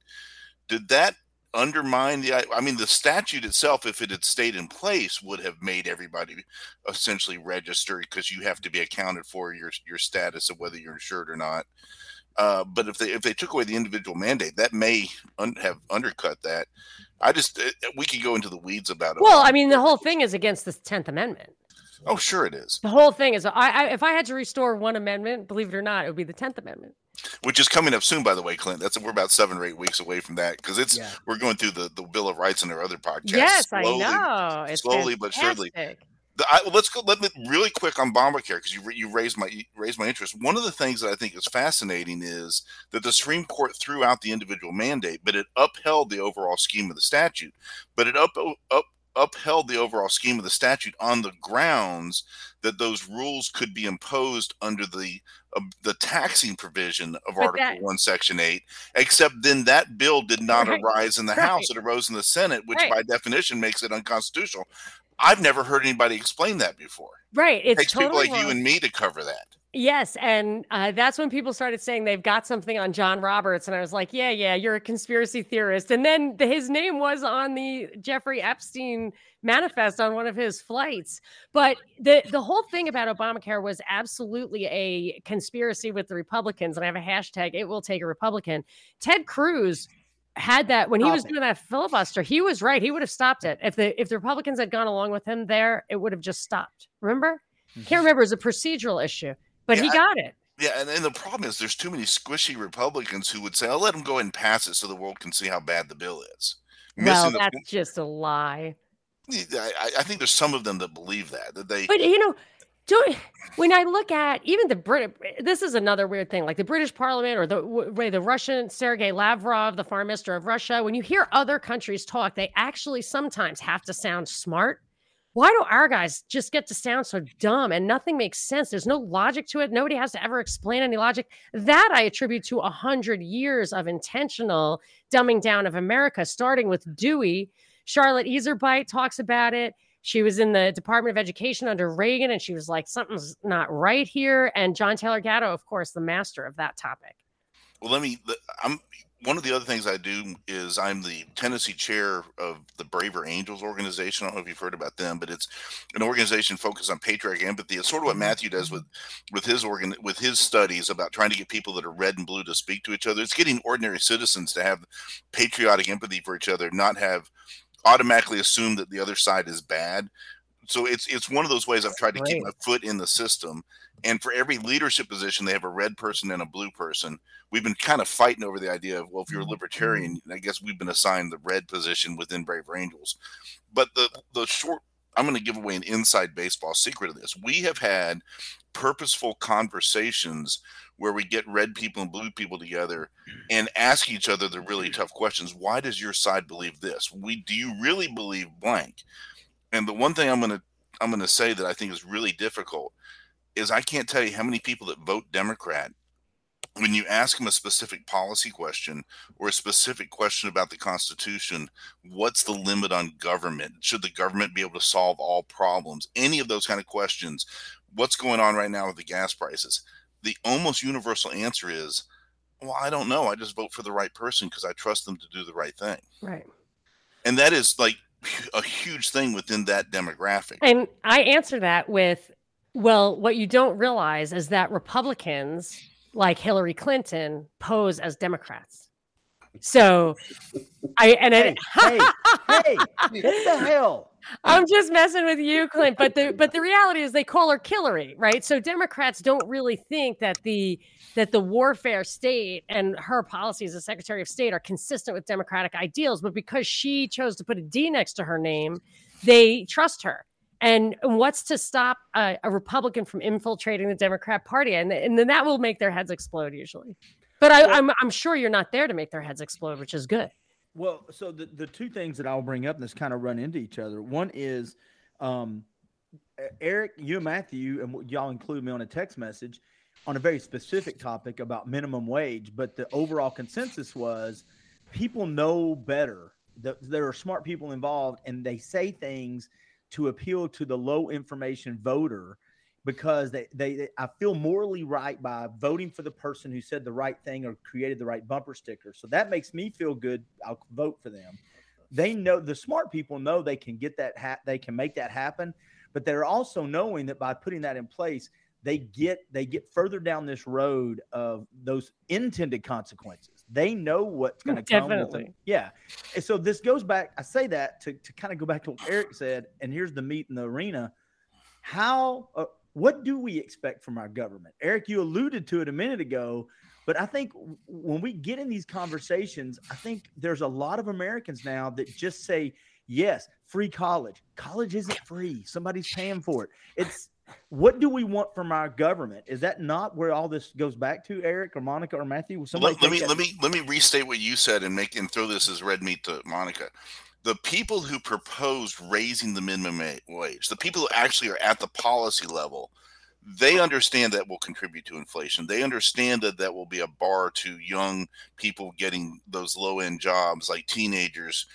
Did that undermine the i mean the statute itself if it had stayed in place would have made everybody essentially register because you have to be accounted for your your status of whether you're insured or not. Uh, but if they if they took away the individual mandate that may un- have undercut that. I just it, uh, we could go into the weeds about it. Well i mean the whole thing is against the 10th amendment. Oh sure it is. The whole thing is I, I if i had to restore one amendment believe it or not it would be the 10th amendment which is coming up soon, by the way, Clint. That's we're about seven or eight weeks away from that because it's yeah. we're going through the, the Bill of Rights and our other podcasts. Yes, slowly, I know. It's slowly fantastic. but surely. The, I, let's go. Let me really quick on Obamacare because you you raised my you raised my interest. One of the things that I think is fascinating is that the Supreme Court threw out the individual mandate, but it upheld the overall scheme of the statute. But it up up upheld the overall scheme of the statute on the grounds that those rules could be imposed under the uh, the taxing provision of but Article that, One, Section Eight. Except then that bill did not right, arise in the right. House; it arose in the Senate, which right. by definition makes it unconstitutional. I've never heard anybody explain that before. Right, it takes totally people like wrong. you and me to cover that. Yes, and uh, that's when people started saying they've got something on John Roberts, and I was like, "Yeah, yeah, you're a conspiracy theorist." And then the, his name was on the Jeffrey Epstein manifest on one of his flights. But the the whole thing about Obamacare was absolutely a conspiracy with the Republicans, and I have a hashtag. It will take a Republican. Ted Cruz had that when he was doing that filibuster. He was right. He would have stopped it if the if the Republicans had gone along with him there. It would have just stopped. Remember? Can't mm-hmm. remember. It was a procedural issue but yeah, he got it. Yeah, and, and the problem is there's too many squishy Republicans who would say, "I'll let him go ahead and pass it so the world can see how bad the bill is." Well, that's the, just a lie. I, I, think there's some of them that believe that that they. But you know, don't when I look at even the Brit, this is another weird thing. Like the British Parliament or the way the Russian Sergei Lavrov, the foreign minister of Russia, when you hear other countries talk, they actually sometimes have to sound smart why do our guys just get to sound so dumb and nothing makes sense? There's no logic to it. Nobody has to ever explain any logic. That I attribute to a hundred years of intentional dumbing down of America, starting with Dewey. Charlotte Iserbyt talks about it. She was in the Department of Education under Reagan, and she was like, something's not right here. And John Taylor Gatto, of course, the master of that topic. Well, let me. I'm one of the other things I do is I'm the Tennessee chair of the Braver Angels organization. I don't know if you've heard about them, but it's an organization focused on patriotic empathy. It's sort of what mm-hmm. Matthew does with with his organ with his studies about trying to get people that are red and blue to speak to each other. It's getting ordinary citizens to have patriotic empathy for each other, not have automatically assume that the other side is bad so it's it's one of those ways I've tried to keep my foot in the system. And for every leadership position, they have a red person and a blue person. We've been kind of fighting over the idea of well, if you're a mm-hmm. libertarian, I guess we've been assigned the red position within Braver Angels. But the the short I'm going to give away an inside baseball secret of this. We have had purposeful conversations where we get red people and blue people together and ask each other the really tough questions. Why does your side believe this? We do you really believe blank? And the one thing I'm going to I'm going to say that I think is really difficult is I can't tell you how many people that vote Democrat when you ask them a specific policy question or a specific question about the Constitution, what's the limit on government? Should the government be able to solve all problems? Any of those kind of questions. What's going on right now with the gas prices? The almost universal answer is, well, I don't know. I just vote for the right person because I trust them to do the right thing. Right. And that is like a huge thing within that demographic. And I answer that with, well, what you don't realize is that Republicans like Hillary Clinton pose as Democrats. So I and hey, hey, hey, what the hell? I'm just messing with you, Clint. But the but the reality is they call her Killary, right? So Democrats don't really think that the that the warfare state and her policies as Secretary of State are consistent with democratic ideals, but because she chose to put a D next to her name, they trust her. And what's to stop a, a Republican from infiltrating the Democrat Party? And, and then that will make their heads explode usually. But I, I'm, I'm sure you're not there to make their heads explode, which is good. Well, so the, the two things that I'll bring up and this kind of run into each other. One is um, Eric, you and Matthew, and y'all include me on a text message on a very specific topic about minimum wage, but the overall consensus was people know better. There are smart people involved, and they say things to appeal to the low information voter because they, they, they, I feel morally right by voting for the person who said the right thing or created the right bumper sticker. So that makes me feel good. I'll vote for them. They know the smart people know they can get that ha- they can make that happen, but they're also knowing that by putting that in place, they get they get further down this road of those intended consequences. They know what's going to come. Definitely. Yeah. And so this goes back. I say that to, to kind of go back to what Eric said. And here's the meat in the arena. How, uh, what do we expect from our government? Eric, you alluded to it a minute ago, but I think when we get in these conversations, I think there's a lot of Americans now that just say, yes, free college. College isn't free. Somebody's paying for it. It's what do we want from our government? Is that not where all this goes back to, Eric or Monica or Matthew? Let, let me let me let me restate what you said and make and throw this as red meat to Monica. The people who proposed raising the minimum wage, the people who actually are at the policy level, they understand that will contribute to inflation. They understand that that will be a bar to young people getting those low end jobs like teenagers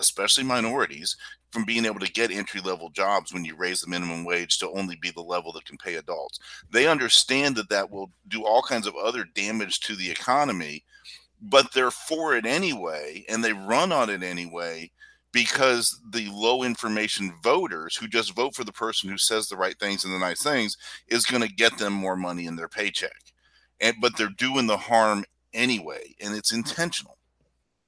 especially minorities, from being able to get entry level jobs when you raise the minimum wage to only be the level that can pay adults. They understand that that will do all kinds of other damage to the economy, but they're for it anyway and they run on it anyway because the low information voters who just vote for the person who says the right things and the nice things is going to get them more money in their paycheck. And but they're doing the harm anyway and it's mm-hmm. intentional.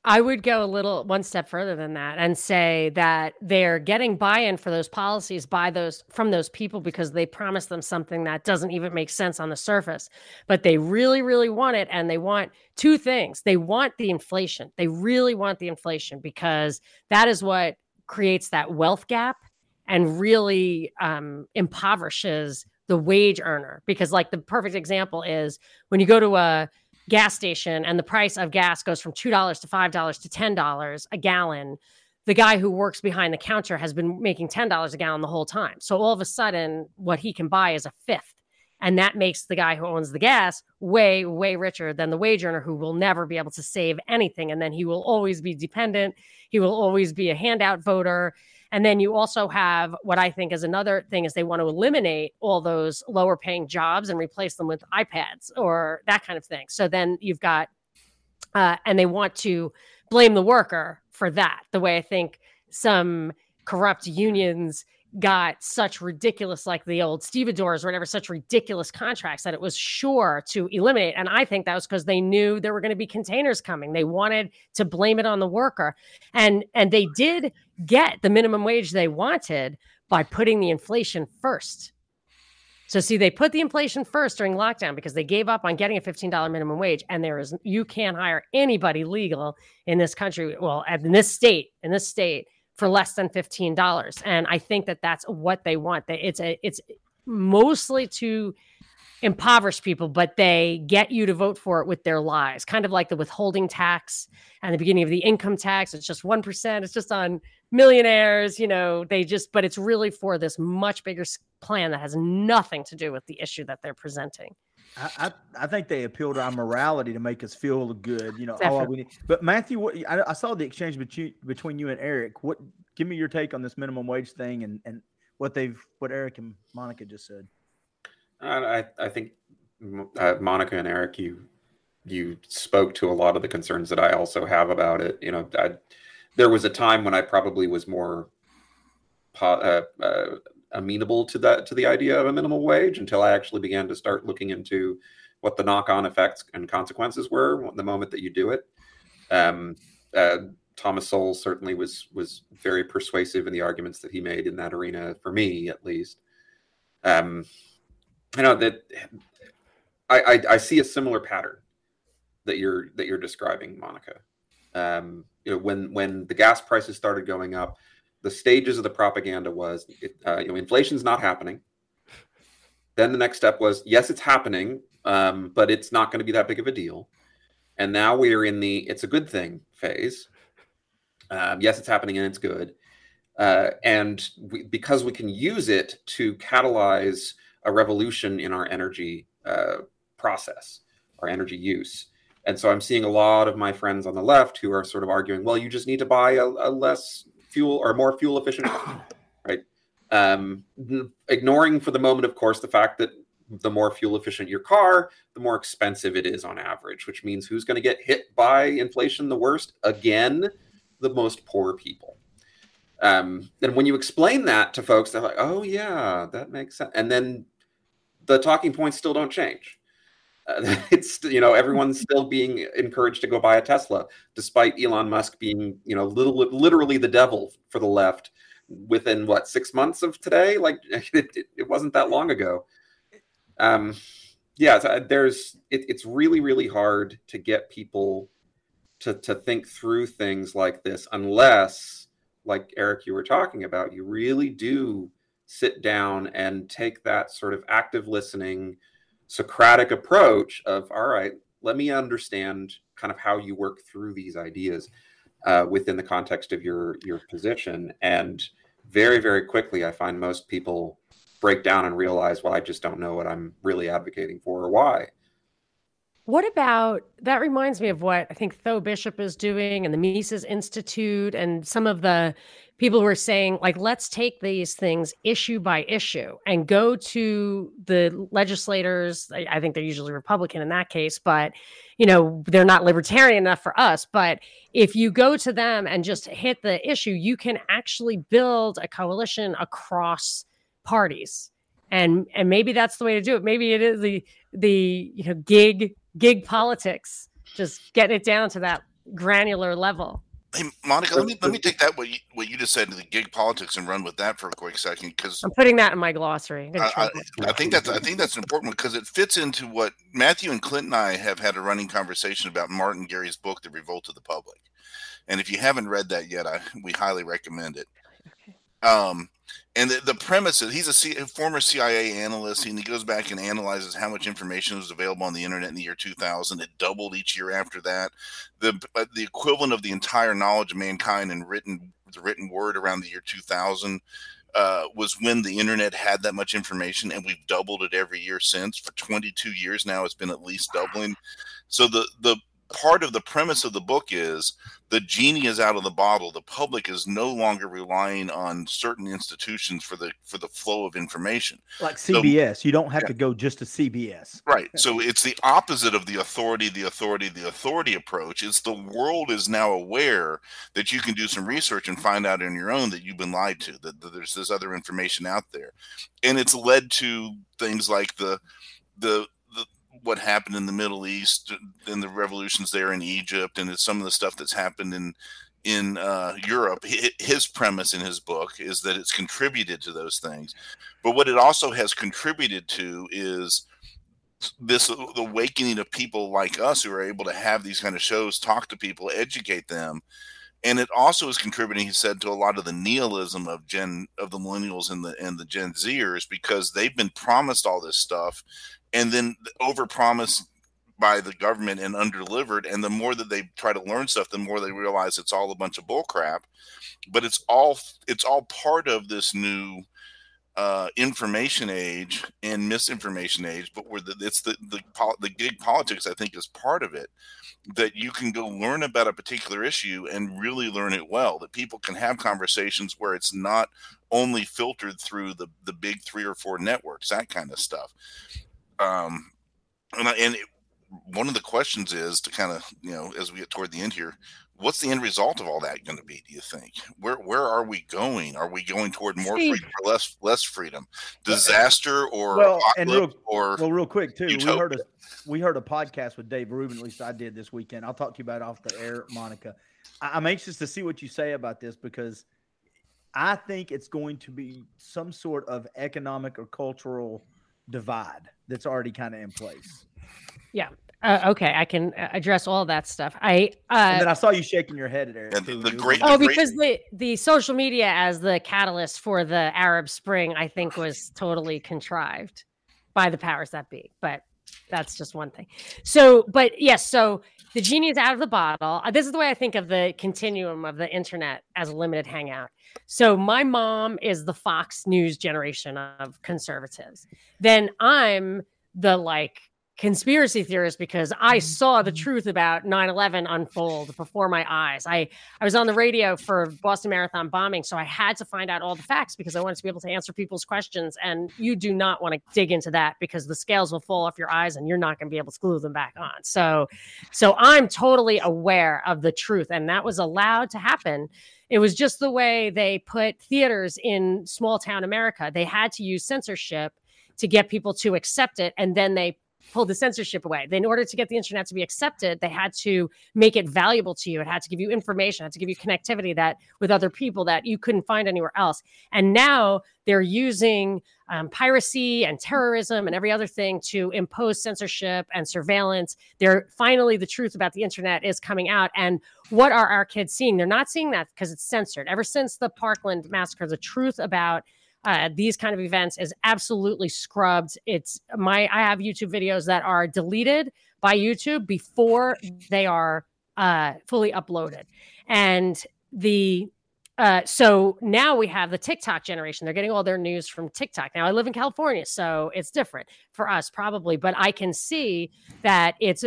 I would go a little one step further than that and say that they're getting buy-in for those policies by those from those people because they promised them something that doesn't even make sense on the surface. But they really, really want it. And they want two things. They want the inflation. They really want the inflation because that is what creates that wealth gap and really um, impoverishes the wage earner. Because, like, the perfect example is when you go to a gas station and the price of gas goes from $2 to $5 to $10 a gallon, the guy who works behind the counter has been making $10 a gallon the whole time. So all of a sudden, what he can buy is a fifth. And that makes the guy who owns the gas way, way richer than the wage earner who will never be able to save anything. And then he will always be dependent. He will always be a handout voter. And then you also have what I think is another thing is they want to eliminate all those lower paying jobs and replace them with iPads or that kind of thing. So then you've got, uh, and they want to blame the worker for that. The way I think some corrupt unions got such ridiculous, like the old stevedores or whatever, such ridiculous contracts that it was sure to eliminate. And I think that was because they knew there were going to be containers coming. They wanted to blame it on the worker, and and they did get the minimum wage they wanted. by putting the inflation first. So see, they put the inflation first during lockdown because they gave up on getting a $15 minimum wage. And there is you can't hire anybody legal in this country, well, in this state, in this state for less than $15. And I think that that's what they want. It's a it's mostly to impoverish people, but they get you to vote for it with their lies, kind of like the withholding tax and the beginning of the income tax. It's just 1%. It's just on millionaires, you know, they just, but it's really for this much bigger plan that has nothing to do with the issue that they're presenting. I, I, I think they appeal to our morality to make us feel good, you know. Oh, we need. But Matthew, what, I, I saw the exchange between between you and Eric. What? Give me your take on this minimum wage thing and and what they've what Eric and Monica just said. I, I think uh, Monica and Eric, you you spoke to a lot of the concerns that I also have about it. You know, I, there was a time when I probably was more uh, uh, amenable to that to the idea of a minimum wage until I actually began to start looking into what the knock-on effects and consequences were the moment that you do it. Um, uh, Thomas Sowell certainly was was very persuasive in the arguments that he made in that arena for me, at least. Um, you know that I, I, I see a similar pattern that you're that you're describing, Monica. Um, you know, when when the gas prices started going up, the stages of the propaganda was, uh, you know, inflation's not happening. Then the next step was, yes, it's happening, um, but it's not going to be that big of a deal. And now we are in the it's a good thing phase. Um, yes, it's happening and it's good. Uh, and we, because we can use it to catalyze a revolution in our energy uh, process, our energy use. And so I'm seeing a lot of my friends on the left who are sort of arguing, well, you just need to buy a, a less fuel or more fuel efficient, right? Um, ignoring for the moment, of course, the fact that the more fuel efficient your car, the more expensive it is on average, which means who's going to get hit by inflation the worst? Again, the most poor people. Um, and when you explain that to folks, they're like, oh, yeah, that makes sense. And then the talking points still don't change. Uh, it's you know everyone's still being encouraged to go buy a Tesla, despite Elon Musk being you know little, literally the devil for the left within what six months of today. Like it, it, wasn't that long ago. Um, yeah, so uh, there's it, it's really really hard to get people to to think through things like this unless, like Eric, you were talking about, you really do sit down and take that sort of active listening Socratic approach of, all right, let me understand kind of how you work through these ideas uh, within the context of your your position. And very, very quickly, I find most people break down and realize, well, I just don't know what I'm really advocating for or why. What about that? Reminds me of what I think Tho Bishop is doing and the Mises Institute and some of the people who are saying, like, let's take these things issue by issue and go to the legislators. I, I think they're usually Republican in that case, but you know, they're not libertarian enough for us. But if you go to them and just hit the issue, you can actually build a coalition across parties and and maybe that's the way to do it maybe it is the the you know gig gig politics, just getting it down to that granular level. Hey, Monica, let me let me take that what you what you just said to the gig politics and run with that for a quick second because I'm putting that in my glossary. I, I, I, think that's I think that's important because it fits into what Matthew and Clint and I have had a running conversation about Martin Gurri's book, The Revolt of the Public. And if you haven't read that yet, I we highly recommend it. Okay. Um, and the, the premise is he's a, former CIA analyst, and he goes back and analyzes how much information was available on the internet in the year 2000. It doubled each year after that. The uh, the equivalent of the entire knowledge of mankind in written the written word around the year 2000 uh, was when the internet had that much information, and we've doubled it every year since. For 22 years now, it's been at least doubling. So the the part of the premise of the book is the genie is out of the bottle. The public is no longer relying on certain institutions for the for the flow of information. Like cbs so, you don't have yeah. to go just to cbs right. So it's the opposite of the authority the authority the authority approach. It's the world is now aware that you can do some research and find out on your own that you've been lied to that, that there's this other information out there. And it's led to things like the the what happened in the Middle East and the revolutions there in Egypt and some of the stuff that's happened in in uh, Europe, his premise in his book is that it's contributed to those things. But what it also has contributed to is this the awakening of people like us who are able to have these kind of shows, talk to people, educate them. And it also is contributing, he said, to a lot of the nihilism of Gen of the millennials and the and the Gen Zers because they've been promised all this stuff and then overpromised by the government and underdelivered. And the more that they try to learn stuff, the more they realize it's all a bunch of bullcrap. But it's all it's all part of this new uh, information age and misinformation age. But where the, it's the the the gig politics, I think, is part of it. That you can go learn about a particular issue and really learn it well. That people can have conversations where it's not only filtered through the the big three or four networks, that kind of stuff. Um, and, and it, one of the questions is to kind of you know as we get toward the end here what's the end result of all that going to be do you think where where are we going are we going toward more Steve. freedom or less less freedom disaster or well and real, or well real quick too utopia. we heard a we heard a podcast with dave rubin at least i did this weekend i'll talk to you about off the air monica i'm anxious to see what you say about this because i think it's going to be some sort of economic or cultural divide that's already kind of in place yeah. Uh, okay, I can uh, address all that stuff. I uh, and then I saw you shaking your head at Eric. The, the great, oh, the because the the social media as the catalyst for the Arab Spring, I think, was totally contrived by the powers that be. But that's just one thing. So, but yes, so the genie is out of the bottle. Uh, this is the way I think of the continuum of the internet as a limited hangout. So my mom is the Fox News generation of conservatives. Then I'm the like conspiracy theorist because I mm-hmm. saw the mm-hmm. truth about 9/11 unfold before my eyes. I I was on the radio for Boston Marathon bombing, so I had to find out all the facts because I wanted to be able to answer people's questions and you do not want to dig into that because the scales will fall off your eyes and you're not going to be able to glue them back on. So so I'm totally aware of the truth and that was allowed to happen. It was just the way they put theaters in small town America. They had to use censorship to get people to accept it and then they pull the censorship away. In order to get the internet to be accepted, they had to make it valuable to you. It had to give you information, it had to give you connectivity that with other people that you couldn't find anywhere else. And now they're using um, piracy and terrorism and every other thing to impose censorship and surveillance. They're finally the truth about the internet is coming out. And what are our kids seeing? They're not seeing that because it's censored. Ever since the Parkland massacre, the truth about uh, these kind of events is absolutely scrubbed. It's my I have YouTube videos that are deleted by YouTube before they are uh, fully uploaded, and the uh, so now we have the TikTok generation. They're getting all their news from TikTok. Now I live in California, so it's different for us probably, but I can see that it's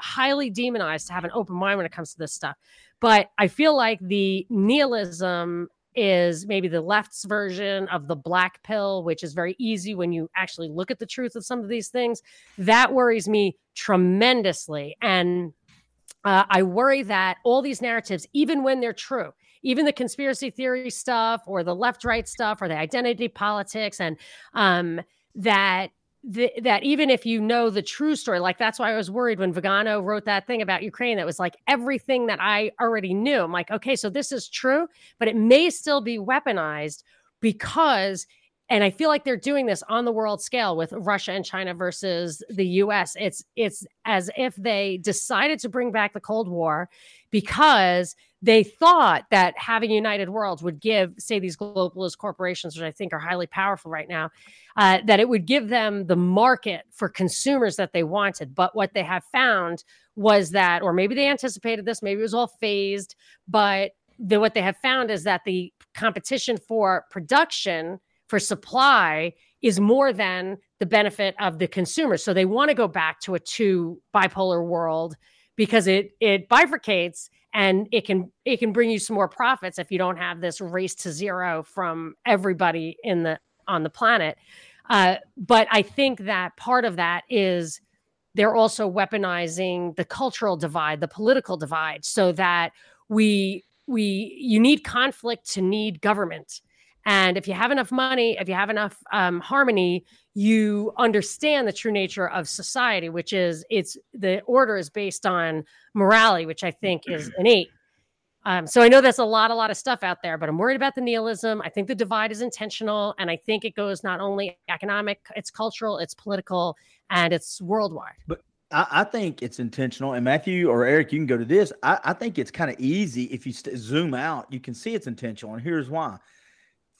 highly demonized to have an open mind when it comes to this stuff. But I feel like the nihilism is maybe the left's version of the black pill, which is very easy when you actually look at the truth of some of these things. That worries me tremendously. And uh, I worry that all these narratives, even when they're true, even the conspiracy theory stuff or the left right stuff or the identity politics, and um, that the, that even if you know the true story, like that's why I was worried when Vigano wrote that thing about Ukraine that was like everything that I already knew. I'm like, okay, so this is true, but it may still be weaponized because and I feel like they're doing this on the world scale with Russia and China versus the US. It's it's as if they decided to bring back the Cold War because they thought that having united Worlds would give, say, these globalist corporations, which I think are highly powerful right now, uh, that it would give them the market for consumers that they wanted. But what they have found was that, or maybe they anticipated this, maybe it was all phased, but the, what they have found is that the competition for production, for supply, is more than the benefit of the consumer. So they want to go back to a two bipolar world because it it bifurcates and it can it can bring you some more profits if you don't have this race to zero from everybody in the on the planet. Uh, but i think that part of that is they're also weaponizing the cultural divide the political divide so that we we you need conflict to need government. And if you have enough money if you have enough um, harmony you understand the true nature of society, which is it's the order is based on morality, which I think is innate. Um, so I know there's a lot, a lot of stuff out there, but I'm worried about the nihilism. I think the divide is intentional, and I think it goes not only economic, it's cultural, it's political, and it's worldwide. But I, I think it's intentional. And Matthew or Eric, you can go to this. I, I think it's kind of easy if you st- zoom out, you can see it's intentional, and here's why.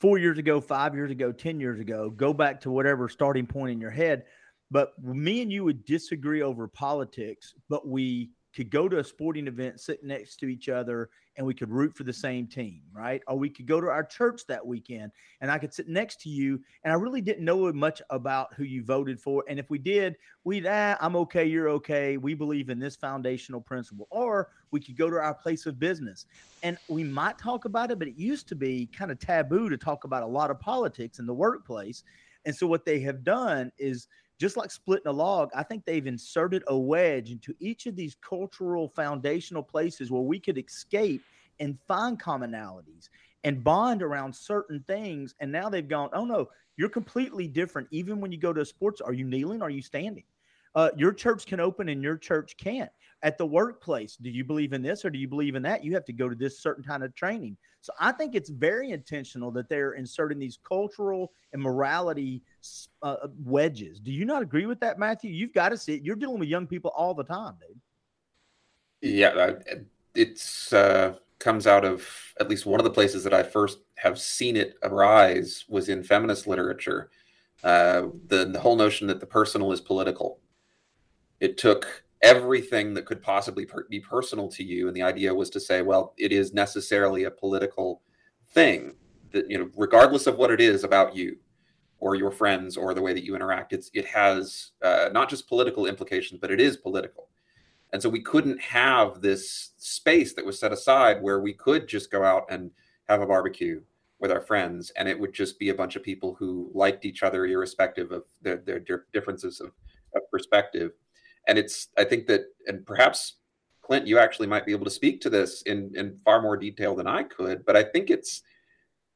Four years ago, five years ago, ten years ago, go back to whatever starting point in your head. But me and you would disagree over politics, but we could go to a sporting event, sit next to each other, and we could root for the same team, right? Or we could go to our church that weekend and I could sit next to you and I really didn't know much about who you voted for. And if we did, we'd, ah, I'm okay, you're okay. We believe in this foundational principle. Or we could go to our place of business and we might talk about it, but it used to be kind of taboo to talk about a lot of politics in the workplace. And so what they have done is just like splitting a log, I think they've inserted a wedge into each of these cultural foundational places where we could escape and find commonalities and bond around certain things. And now they've gone, oh no, you're completely different. Even when you go to sports, are you kneeling? Are you standing? Uh, your church can open and your church can't. At the workplace, do you believe in this or do you believe in that? You have to go to this certain kind of training. So I think it's very intentional that they're inserting these cultural and morality uh, uh, wedges. Do you not agree with that, Matthew? You've got to see it. You're dealing with young people all the time, dude. Yeah, it's uh, comes out of at least one of the places that I first have seen it arise was in feminist literature. Uh, the the whole notion that the personal is political. It took everything that could possibly per- be personal to you, and the idea was to say, well, it is necessarily a political thing that you know, regardless of what it is about you or your friends or the way that you interact. It's it has uh, not just political implications, but it is political. And so we couldn't have this space that was set aside where we could just go out and have a barbecue with our friends, and it would just be a bunch of people who liked each other irrespective of their, their differences of, of perspective. And it's I think that, and perhaps Clint, you actually might be able to speak to this in in far more detail than I could, but I think it's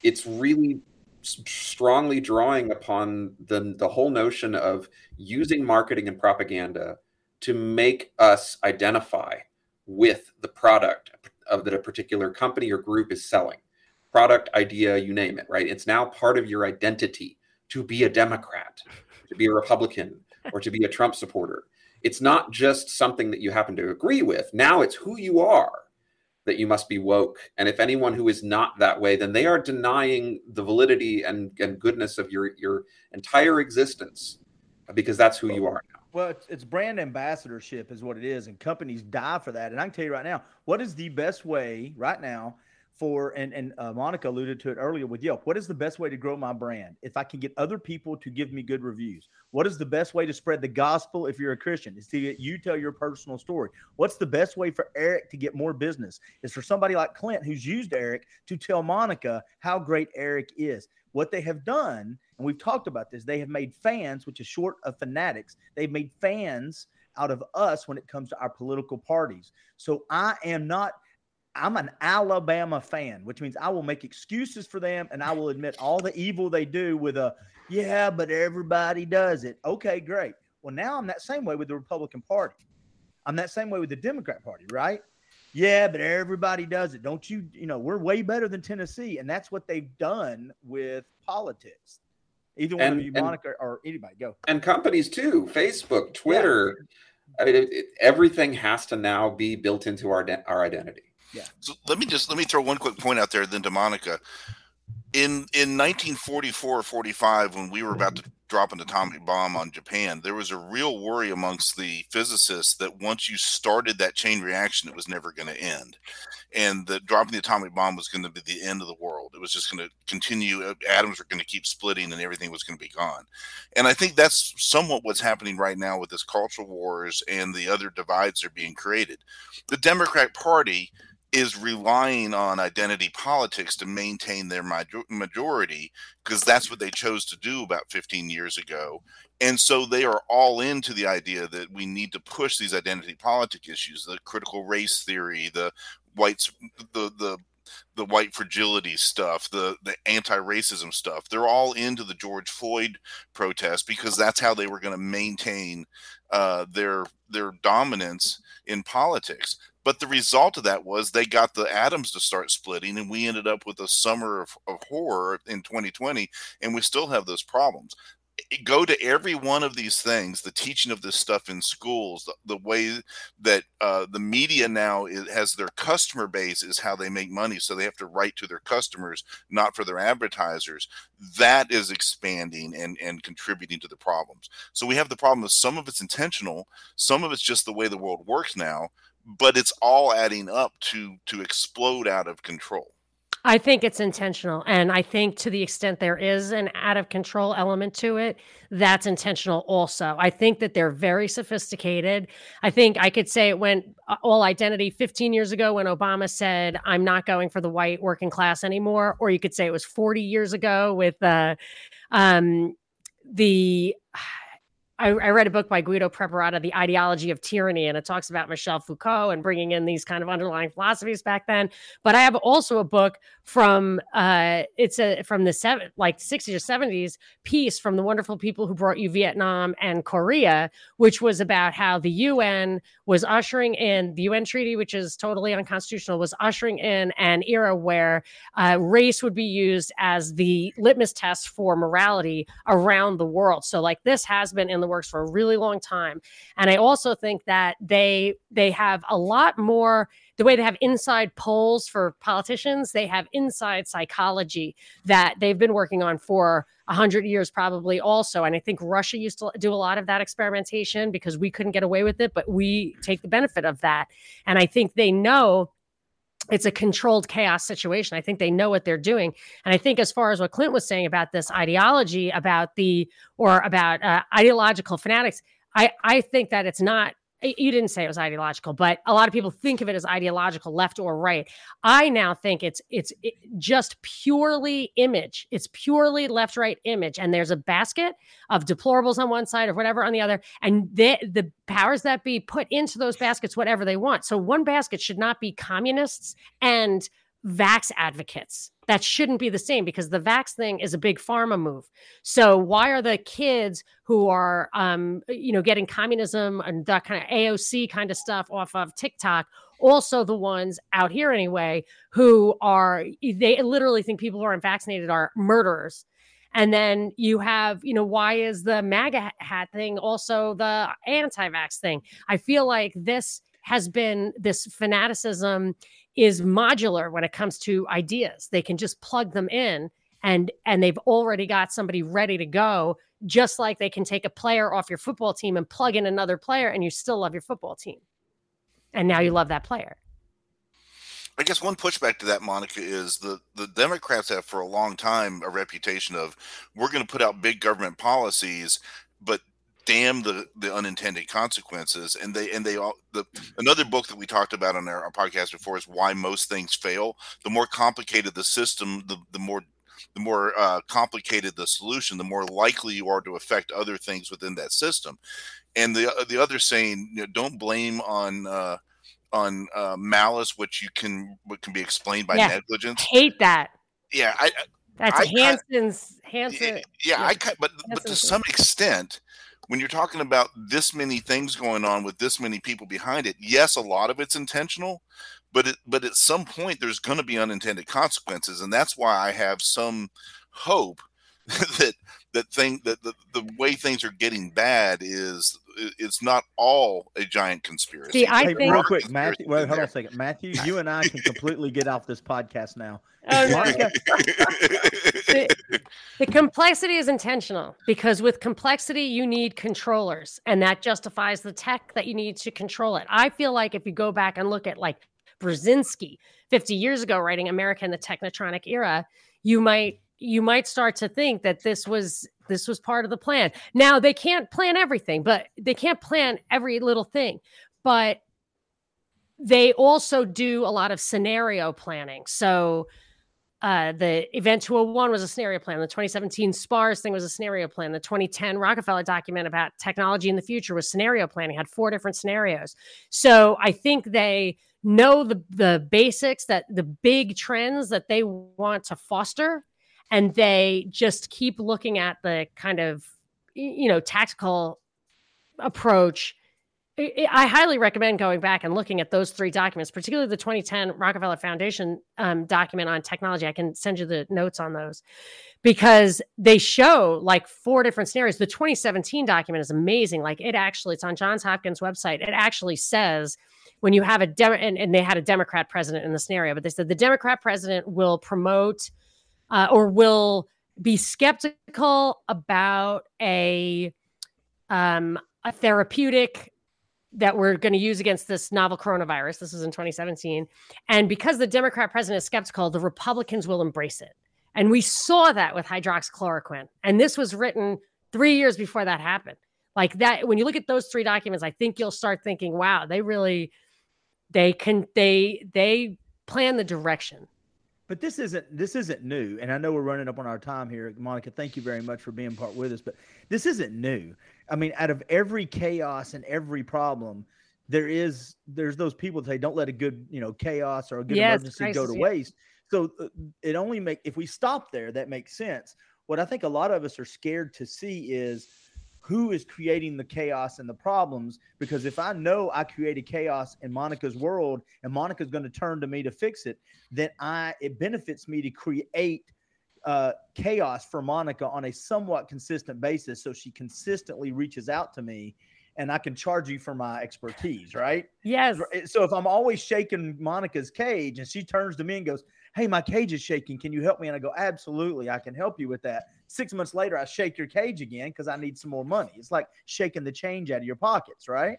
it's really strongly drawing upon the the whole notion of using marketing and propaganda to make us identify with the product of that a particular company or group is selling. Product idea you name it right? It's now part of your identity to be a democrat to be a republican or to be a trump supporter it's not just something that you happen to agree with now it's who you are that you must be woke. And if anyone who is not that way, then they are denying the validity and, and goodness of your, your entire existence because that's who you are now. Well, it's, it's brand ambassadorship, is what it is. And companies die for that. And I can tell you right now, what is the best way right now for and and uh, Monica alluded to it earlier with Yelp. What is the best way to grow my brand? If I can get other people to give me good reviews, what is the best way to spread the gospel if you're a Christian? Is to get you tell your personal story. What's the best way for Eric to get more business? Is for somebody like Clint who's used Eric to tell Monica how great Eric is. What they have done, and we've talked about this, they have made fans, which is short of fanatics. They've made fans out of us when it comes to our political parties. So I am not I'm an Alabama fan, which means I will make excuses for them and I will admit all the evil they do with a, yeah, but everybody does it. Okay, great. Well, now I'm that same way with the Republican Party. I'm that same way with the Democrat Party, right? Yeah, but everybody does it. Don't you, you know, we're way better than Tennessee. And that's what they've done with politics. Either one and, of you, Monica, or anybody, go. And companies too Facebook, Twitter. Yeah. I mean, it, it, everything has to now be built into our, our identity. Yeah. So let me just let me throw one quick point out there then to Monica. In in 1944 or 45, when we were about to drop an atomic bomb on Japan, there was a real worry amongst the physicists that once you started that chain reaction, it was never going to end, and that dropping the atomic bomb was going to be the end of the world. It was just going to continue. Uh, atoms were going to keep splitting, and everything was going to be gone. And I think that's somewhat what's happening right now with this cultural wars and the other divides that are being created. The Democrat Party is relying on identity politics to maintain their majority because that's what they chose to do about 15 years ago. And so they are all into the idea that we need to push these identity politic issues, the critical race theory, the whites, the, the, the white fragility stuff, the the anti-racism stuff. They're all into the George Floyd protest because that's how they were going to maintain uh, their their dominance in politics. But the result of that was they got the atoms to start splitting, and we ended up with a summer of, of horror in 2020, and we still have those problems go to every one of these things the teaching of this stuff in schools the, the way that uh, the media now is, has their customer base is how they make money so they have to write to their customers not for their advertisers. That is expanding and, and contributing to the problems. So we have the problem of some of it's intentional some of it's just the way the world works now but it's all adding up to to explode out of control I think it's intentional. And I think to the extent there is an out of control element to it, that's intentional also. I think that they're very sophisticated. I think I could say it went uh, all identity 15 years ago when Obama said, I'm not going for the white working class anymore. Or you could say it was 40 years ago with uh, um, the I, I, read a book by Guido Preparata, The Ideology of Tyranny, and it talks about Michel Foucault and bringing in these kind of underlying philosophies back then. But I have also a book from uh, it's a from the seven like 60s or 70s piece from the wonderful people who brought you Vietnam and Korea, which was about how the UN was ushering in the UN treaty, which is totally unconstitutional, was ushering in an era where uh, race would be used as the litmus test for morality around the world. So like this has been in the works for a really long time, and I also think that they they have a lot more the way they have inside polls for politicians, they have inside psychology that they've been working on for a hundred years, probably also. And I think Russia used to do a lot of that experimentation because we couldn't get away with it, but we take the benefit of that. And I think they know it's a controlled chaos situation. I think they know what they're doing. And I think, as far as what Clint was saying about this ideology, about the or about uh, ideological fanatics, I, I think that it's not you didn't say it was ideological, but a lot of people think of it as ideological, left or right. I now think it's it's it just purely image. It's purely left right image, and there's a basket of deplorables on one side or whatever on the other, and the the powers that be put into those baskets whatever they want. So one basket should not be communists and vax advocates. That shouldn't be the same because the vax thing is a big pharma move. So why are the kids who are, um, you know, getting communism and that kind of AOC kind of stuff off of TikTok also the ones out here anyway who are they literally think people who aren't vaccinated are murderers. And then you have, you know, why is the MAGA hat thing also the anti-vax thing? I feel like this has been this fanaticism is modular when it comes to ideas. They can just plug them in and and they've already got somebody ready to go just like they can take a player off your football team and plug in another player and you still love your football team. And now you love that player. I guess one pushback to that, Monica, is the the Democrats have for a long time a reputation of we're going to put out big government policies, but damn the the unintended consequences. And they and they all the another book that we talked about on our, our podcast before is why most things fail. The more complicated the system the, the more the more uh, complicated the solution the more likely you are to affect other things within that system. And the uh, the other saying you know, don't blame on uh, on uh, malice which you can what can be explained by yeah. negligence. Hate that. Yeah i that's I, Hanson's Hanson. Yeah, yeah, I but but to some extent, when you're talking about this many things going on with this many people behind it, yes, a lot of it's intentional, but it, but at some point there's going to be unintended consequences, and that's why I have some hope that that thing that the, the way things are getting bad is it's not all a giant conspiracy. See, I hey, think real quick, Matthew. Wait, hold on a second, Matthew. You and I can completely get off this podcast now. Oh, no. the, the complexity is intentional because with complexity you need controllers, and that justifies the tech that you need to control it. I feel like if you go back and look at like Brzezinski 50 years ago writing America in the Technetronic Era, you might you might start to think that this was this was part of the plan. Now they can't plan everything, but they can't plan every little thing. But they also do a lot of scenario planning. So uh, the Event 201 was a scenario plan. The 2017 SPARS thing was a scenario plan. The 2010 Rockefeller document about technology in the future was scenario planning, had four different scenarios. So I think they know the, the basics that the big trends that they want to foster and they just keep looking at the kind of you know tactical approach I highly recommend going back and looking at those three documents, particularly the 2010 Rockefeller Foundation um, document on technology. I can send you the notes on those because they show like four different scenarios. The 2017 document is amazing. Like it actually, it's on Johns Hopkins website. It actually says when you have a Dem- and, and they had a Democrat president in the scenario, but they said the Democrat president will promote uh, or will be skeptical about a um, a therapeutic that we're going to use against this novel coronavirus. This was in 2017. And because the Democrat president is skeptical, the Republicans will embrace it. And we saw that with hydroxychloroquine. And this was written three years before that happened. Like that, when you look at those three documents, I think you'll start thinking, wow, they really, they can, they, they plan the direction. But this isn't this isn't new, and I know we're running up on our time here, Monica. Thank you very much for being part with us. But this isn't new. I mean, out of every chaos and every problem, there is there's those people that say, "Don't let a good you know chaos or a good yes, emergency crisis, go to yeah. waste." So uh, it only make if we stop there, that makes sense. What I think a lot of us are scared to see is who is creating the chaos and the problems because if i know i created chaos in monica's world and monica's going to turn to me to fix it then i it benefits me to create uh, chaos for monica on a somewhat consistent basis so she consistently reaches out to me and i can charge you for my expertise right? Yes. So if i'm always shaking monica's cage and she turns to me and goes hey my cage is shaking. Can you help me? And i go absolutely i can help you with that. Six months later, I shake your cage again because I need some more money. It's like shaking the change out of your pockets, right?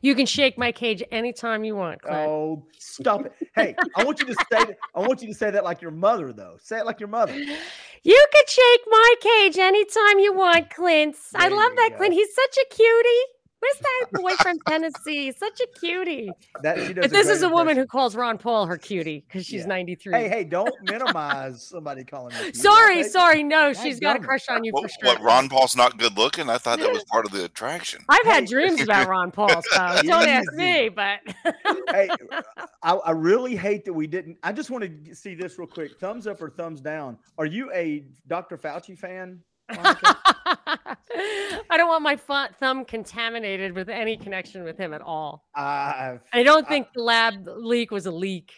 You can shake my cage anytime you want. Clint. Oh, stop it! Hey, I want you to say that. I want you to say that like your mother, though. Say it like your mother. You can shake my cage anytime you want, Clint. There I love that, go. Clint. He's such a cutie. Where's that boy from Tennessee? Such a cutie. That she does. this is a woman who calls Ron Paul her cutie because she's yeah. 93. Hey, hey, don't minimize somebody calling her. Sorry, sorry. No, she's got a crush on you what, for sure. What? Ron Paul's not good looking? I thought that was part of the attraction. I've hey. had dreams about Ron Paul, so don't ask me. But hey, I, I really hate that we didn't. I just want to see this real quick. Thumbs up or thumbs down? Are you a Dr. Fauci fan? I don't want my thumb contaminated with any connection with him at all. Uh, I don't think the lab leak was a leak.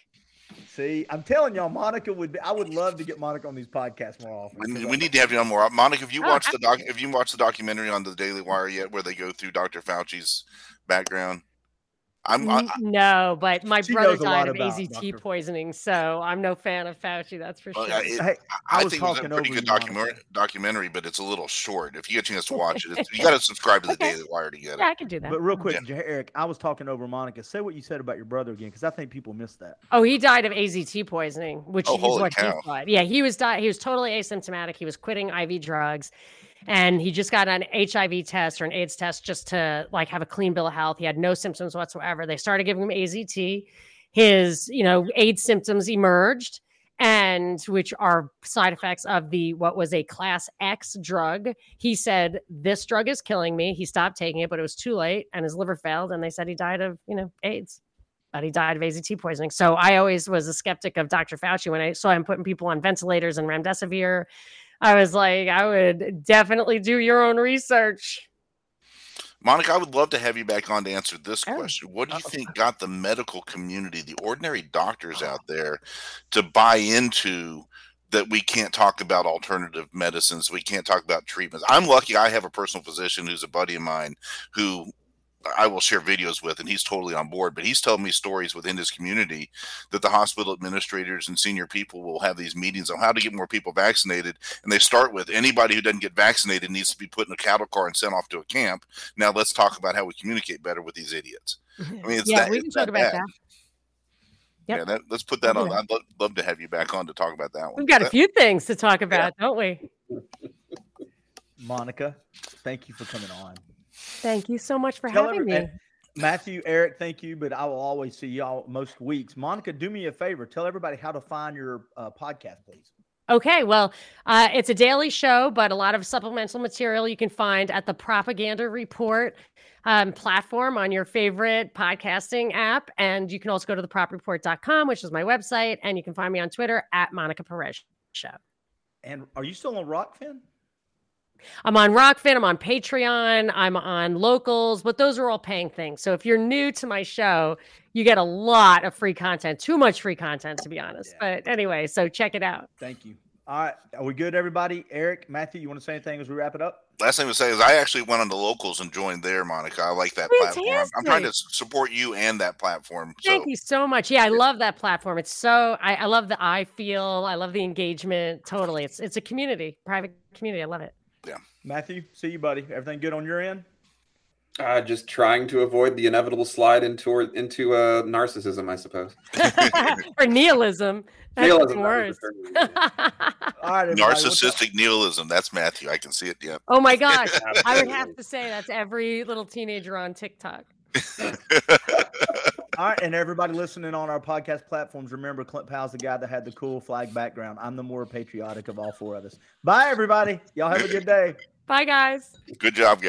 See, I'm telling y'all, Monica would be. I would love to get Monica on these podcasts more often. We, we need to have you on more. Monica, if you oh, watch the doc, if you watch the documentary on the Daily Wire yet, where they go through Dr. Fauci's background, I'm I, no, but my brother died of AZT Dr. poisoning, so I'm no fan of Fauci. That's for sure. it, I, I, I think it's a pretty good documentary, documentary, but it's a little short. If you get a chance to watch it, you got to subscribe to the okay. Daily Wire to get it. Yeah, I can do that. But real quick, yeah. Eric, I was talking over Monica. Say what you said about your brother again, because I think people missed that. Oh, he died of AZT poisoning, which oh, is what cow. he died. Yeah, he was di- He was totally asymptomatic. He was quitting IV drugs and he just got an HIV test or an AIDS test just to like have a clean bill of health. He had no symptoms whatsoever. They started giving him AZT. His, you know, AIDS symptoms emerged and which are side effects of the what was a class X drug. He said this drug is killing me. He stopped taking it, but it was too late and his liver failed and they said he died of, you know, AIDS. But he died of AZT poisoning. So I always was a skeptic of Dr. Fauci when I saw him putting people on ventilators and remdesivir I was like, I would definitely do your own research. Monica, I would love to have you back on to answer this oh. question. What do you think got the medical community, the ordinary doctors oh. out there, to buy into that we can't talk about alternative medicines, we can't talk about treatments? I'm lucky I have a personal physician who's a buddy of mine who I will share videos with, and he's totally on board. But he's telling me stories within his community that the hospital administrators and senior people will have these meetings on how to get more people vaccinated. And they start with anybody who doesn't get vaccinated needs to be put in a cattle car and sent off to a camp. Now let's talk about how we communicate better with these idiots. I mean, yeah, that, we can talk about bad. that. Yep. Yeah, that, let's put that on. I'd love, love, to have you back on to talk about that one. We've got that, a few things to talk about, yeah. don't we? Monica, thank you for coming on. Thank you so much for Tell having me. Matthew, Eric, thank you, but I will always see y'all most weeks. Monica, do me a favor. Tell everybody how to find your uh, podcast, please. Okay, well, uh, it's a daily show, but a lot of supplemental material you can find at the Propaganda Report um, platform on your favorite podcasting app. And you can also go to thepropreport.com, which is my website. And you can find me on Twitter at Monica Perez Show. And are you still on Rokfin? I'm on Rokfin, I'm on Patreon, I'm on Locals, but those are all paying things. So if you're new to my show, you get a lot of free content, too much free content, to be honest. Yeah. But anyway, so check it out. Thank you. All right. Are we good, everybody? Eric, Matthew, you want to say anything as we wrap it up? Last thing to say is I actually went on the locals and joined there, Monica. I like that Fantastic. platform. I'm trying to support you and that platform. Thank you so much. Yeah, I love that platform. It's so I, I love the I feel. I love the engagement. Totally. It's it's a community, private community. I love it. Yeah. Matthew, see you, buddy. Everything good on your end? Uh, just trying to avoid the inevitable slide into into uh, narcissism, I suppose, or nihilism. That's nihilism. Worse. Narcissistic nihilism. That's Matthew. I can see it. Yeah. Oh my gosh, I would have to say that's every little teenager on TikTok. All right, and everybody listening on our podcast platforms, remember Clint Powell's the guy that had the cool flag background. I'm the more patriotic of all four of us. Bye, everybody. Y'all have a good day. Bye, guys. Good job, guys.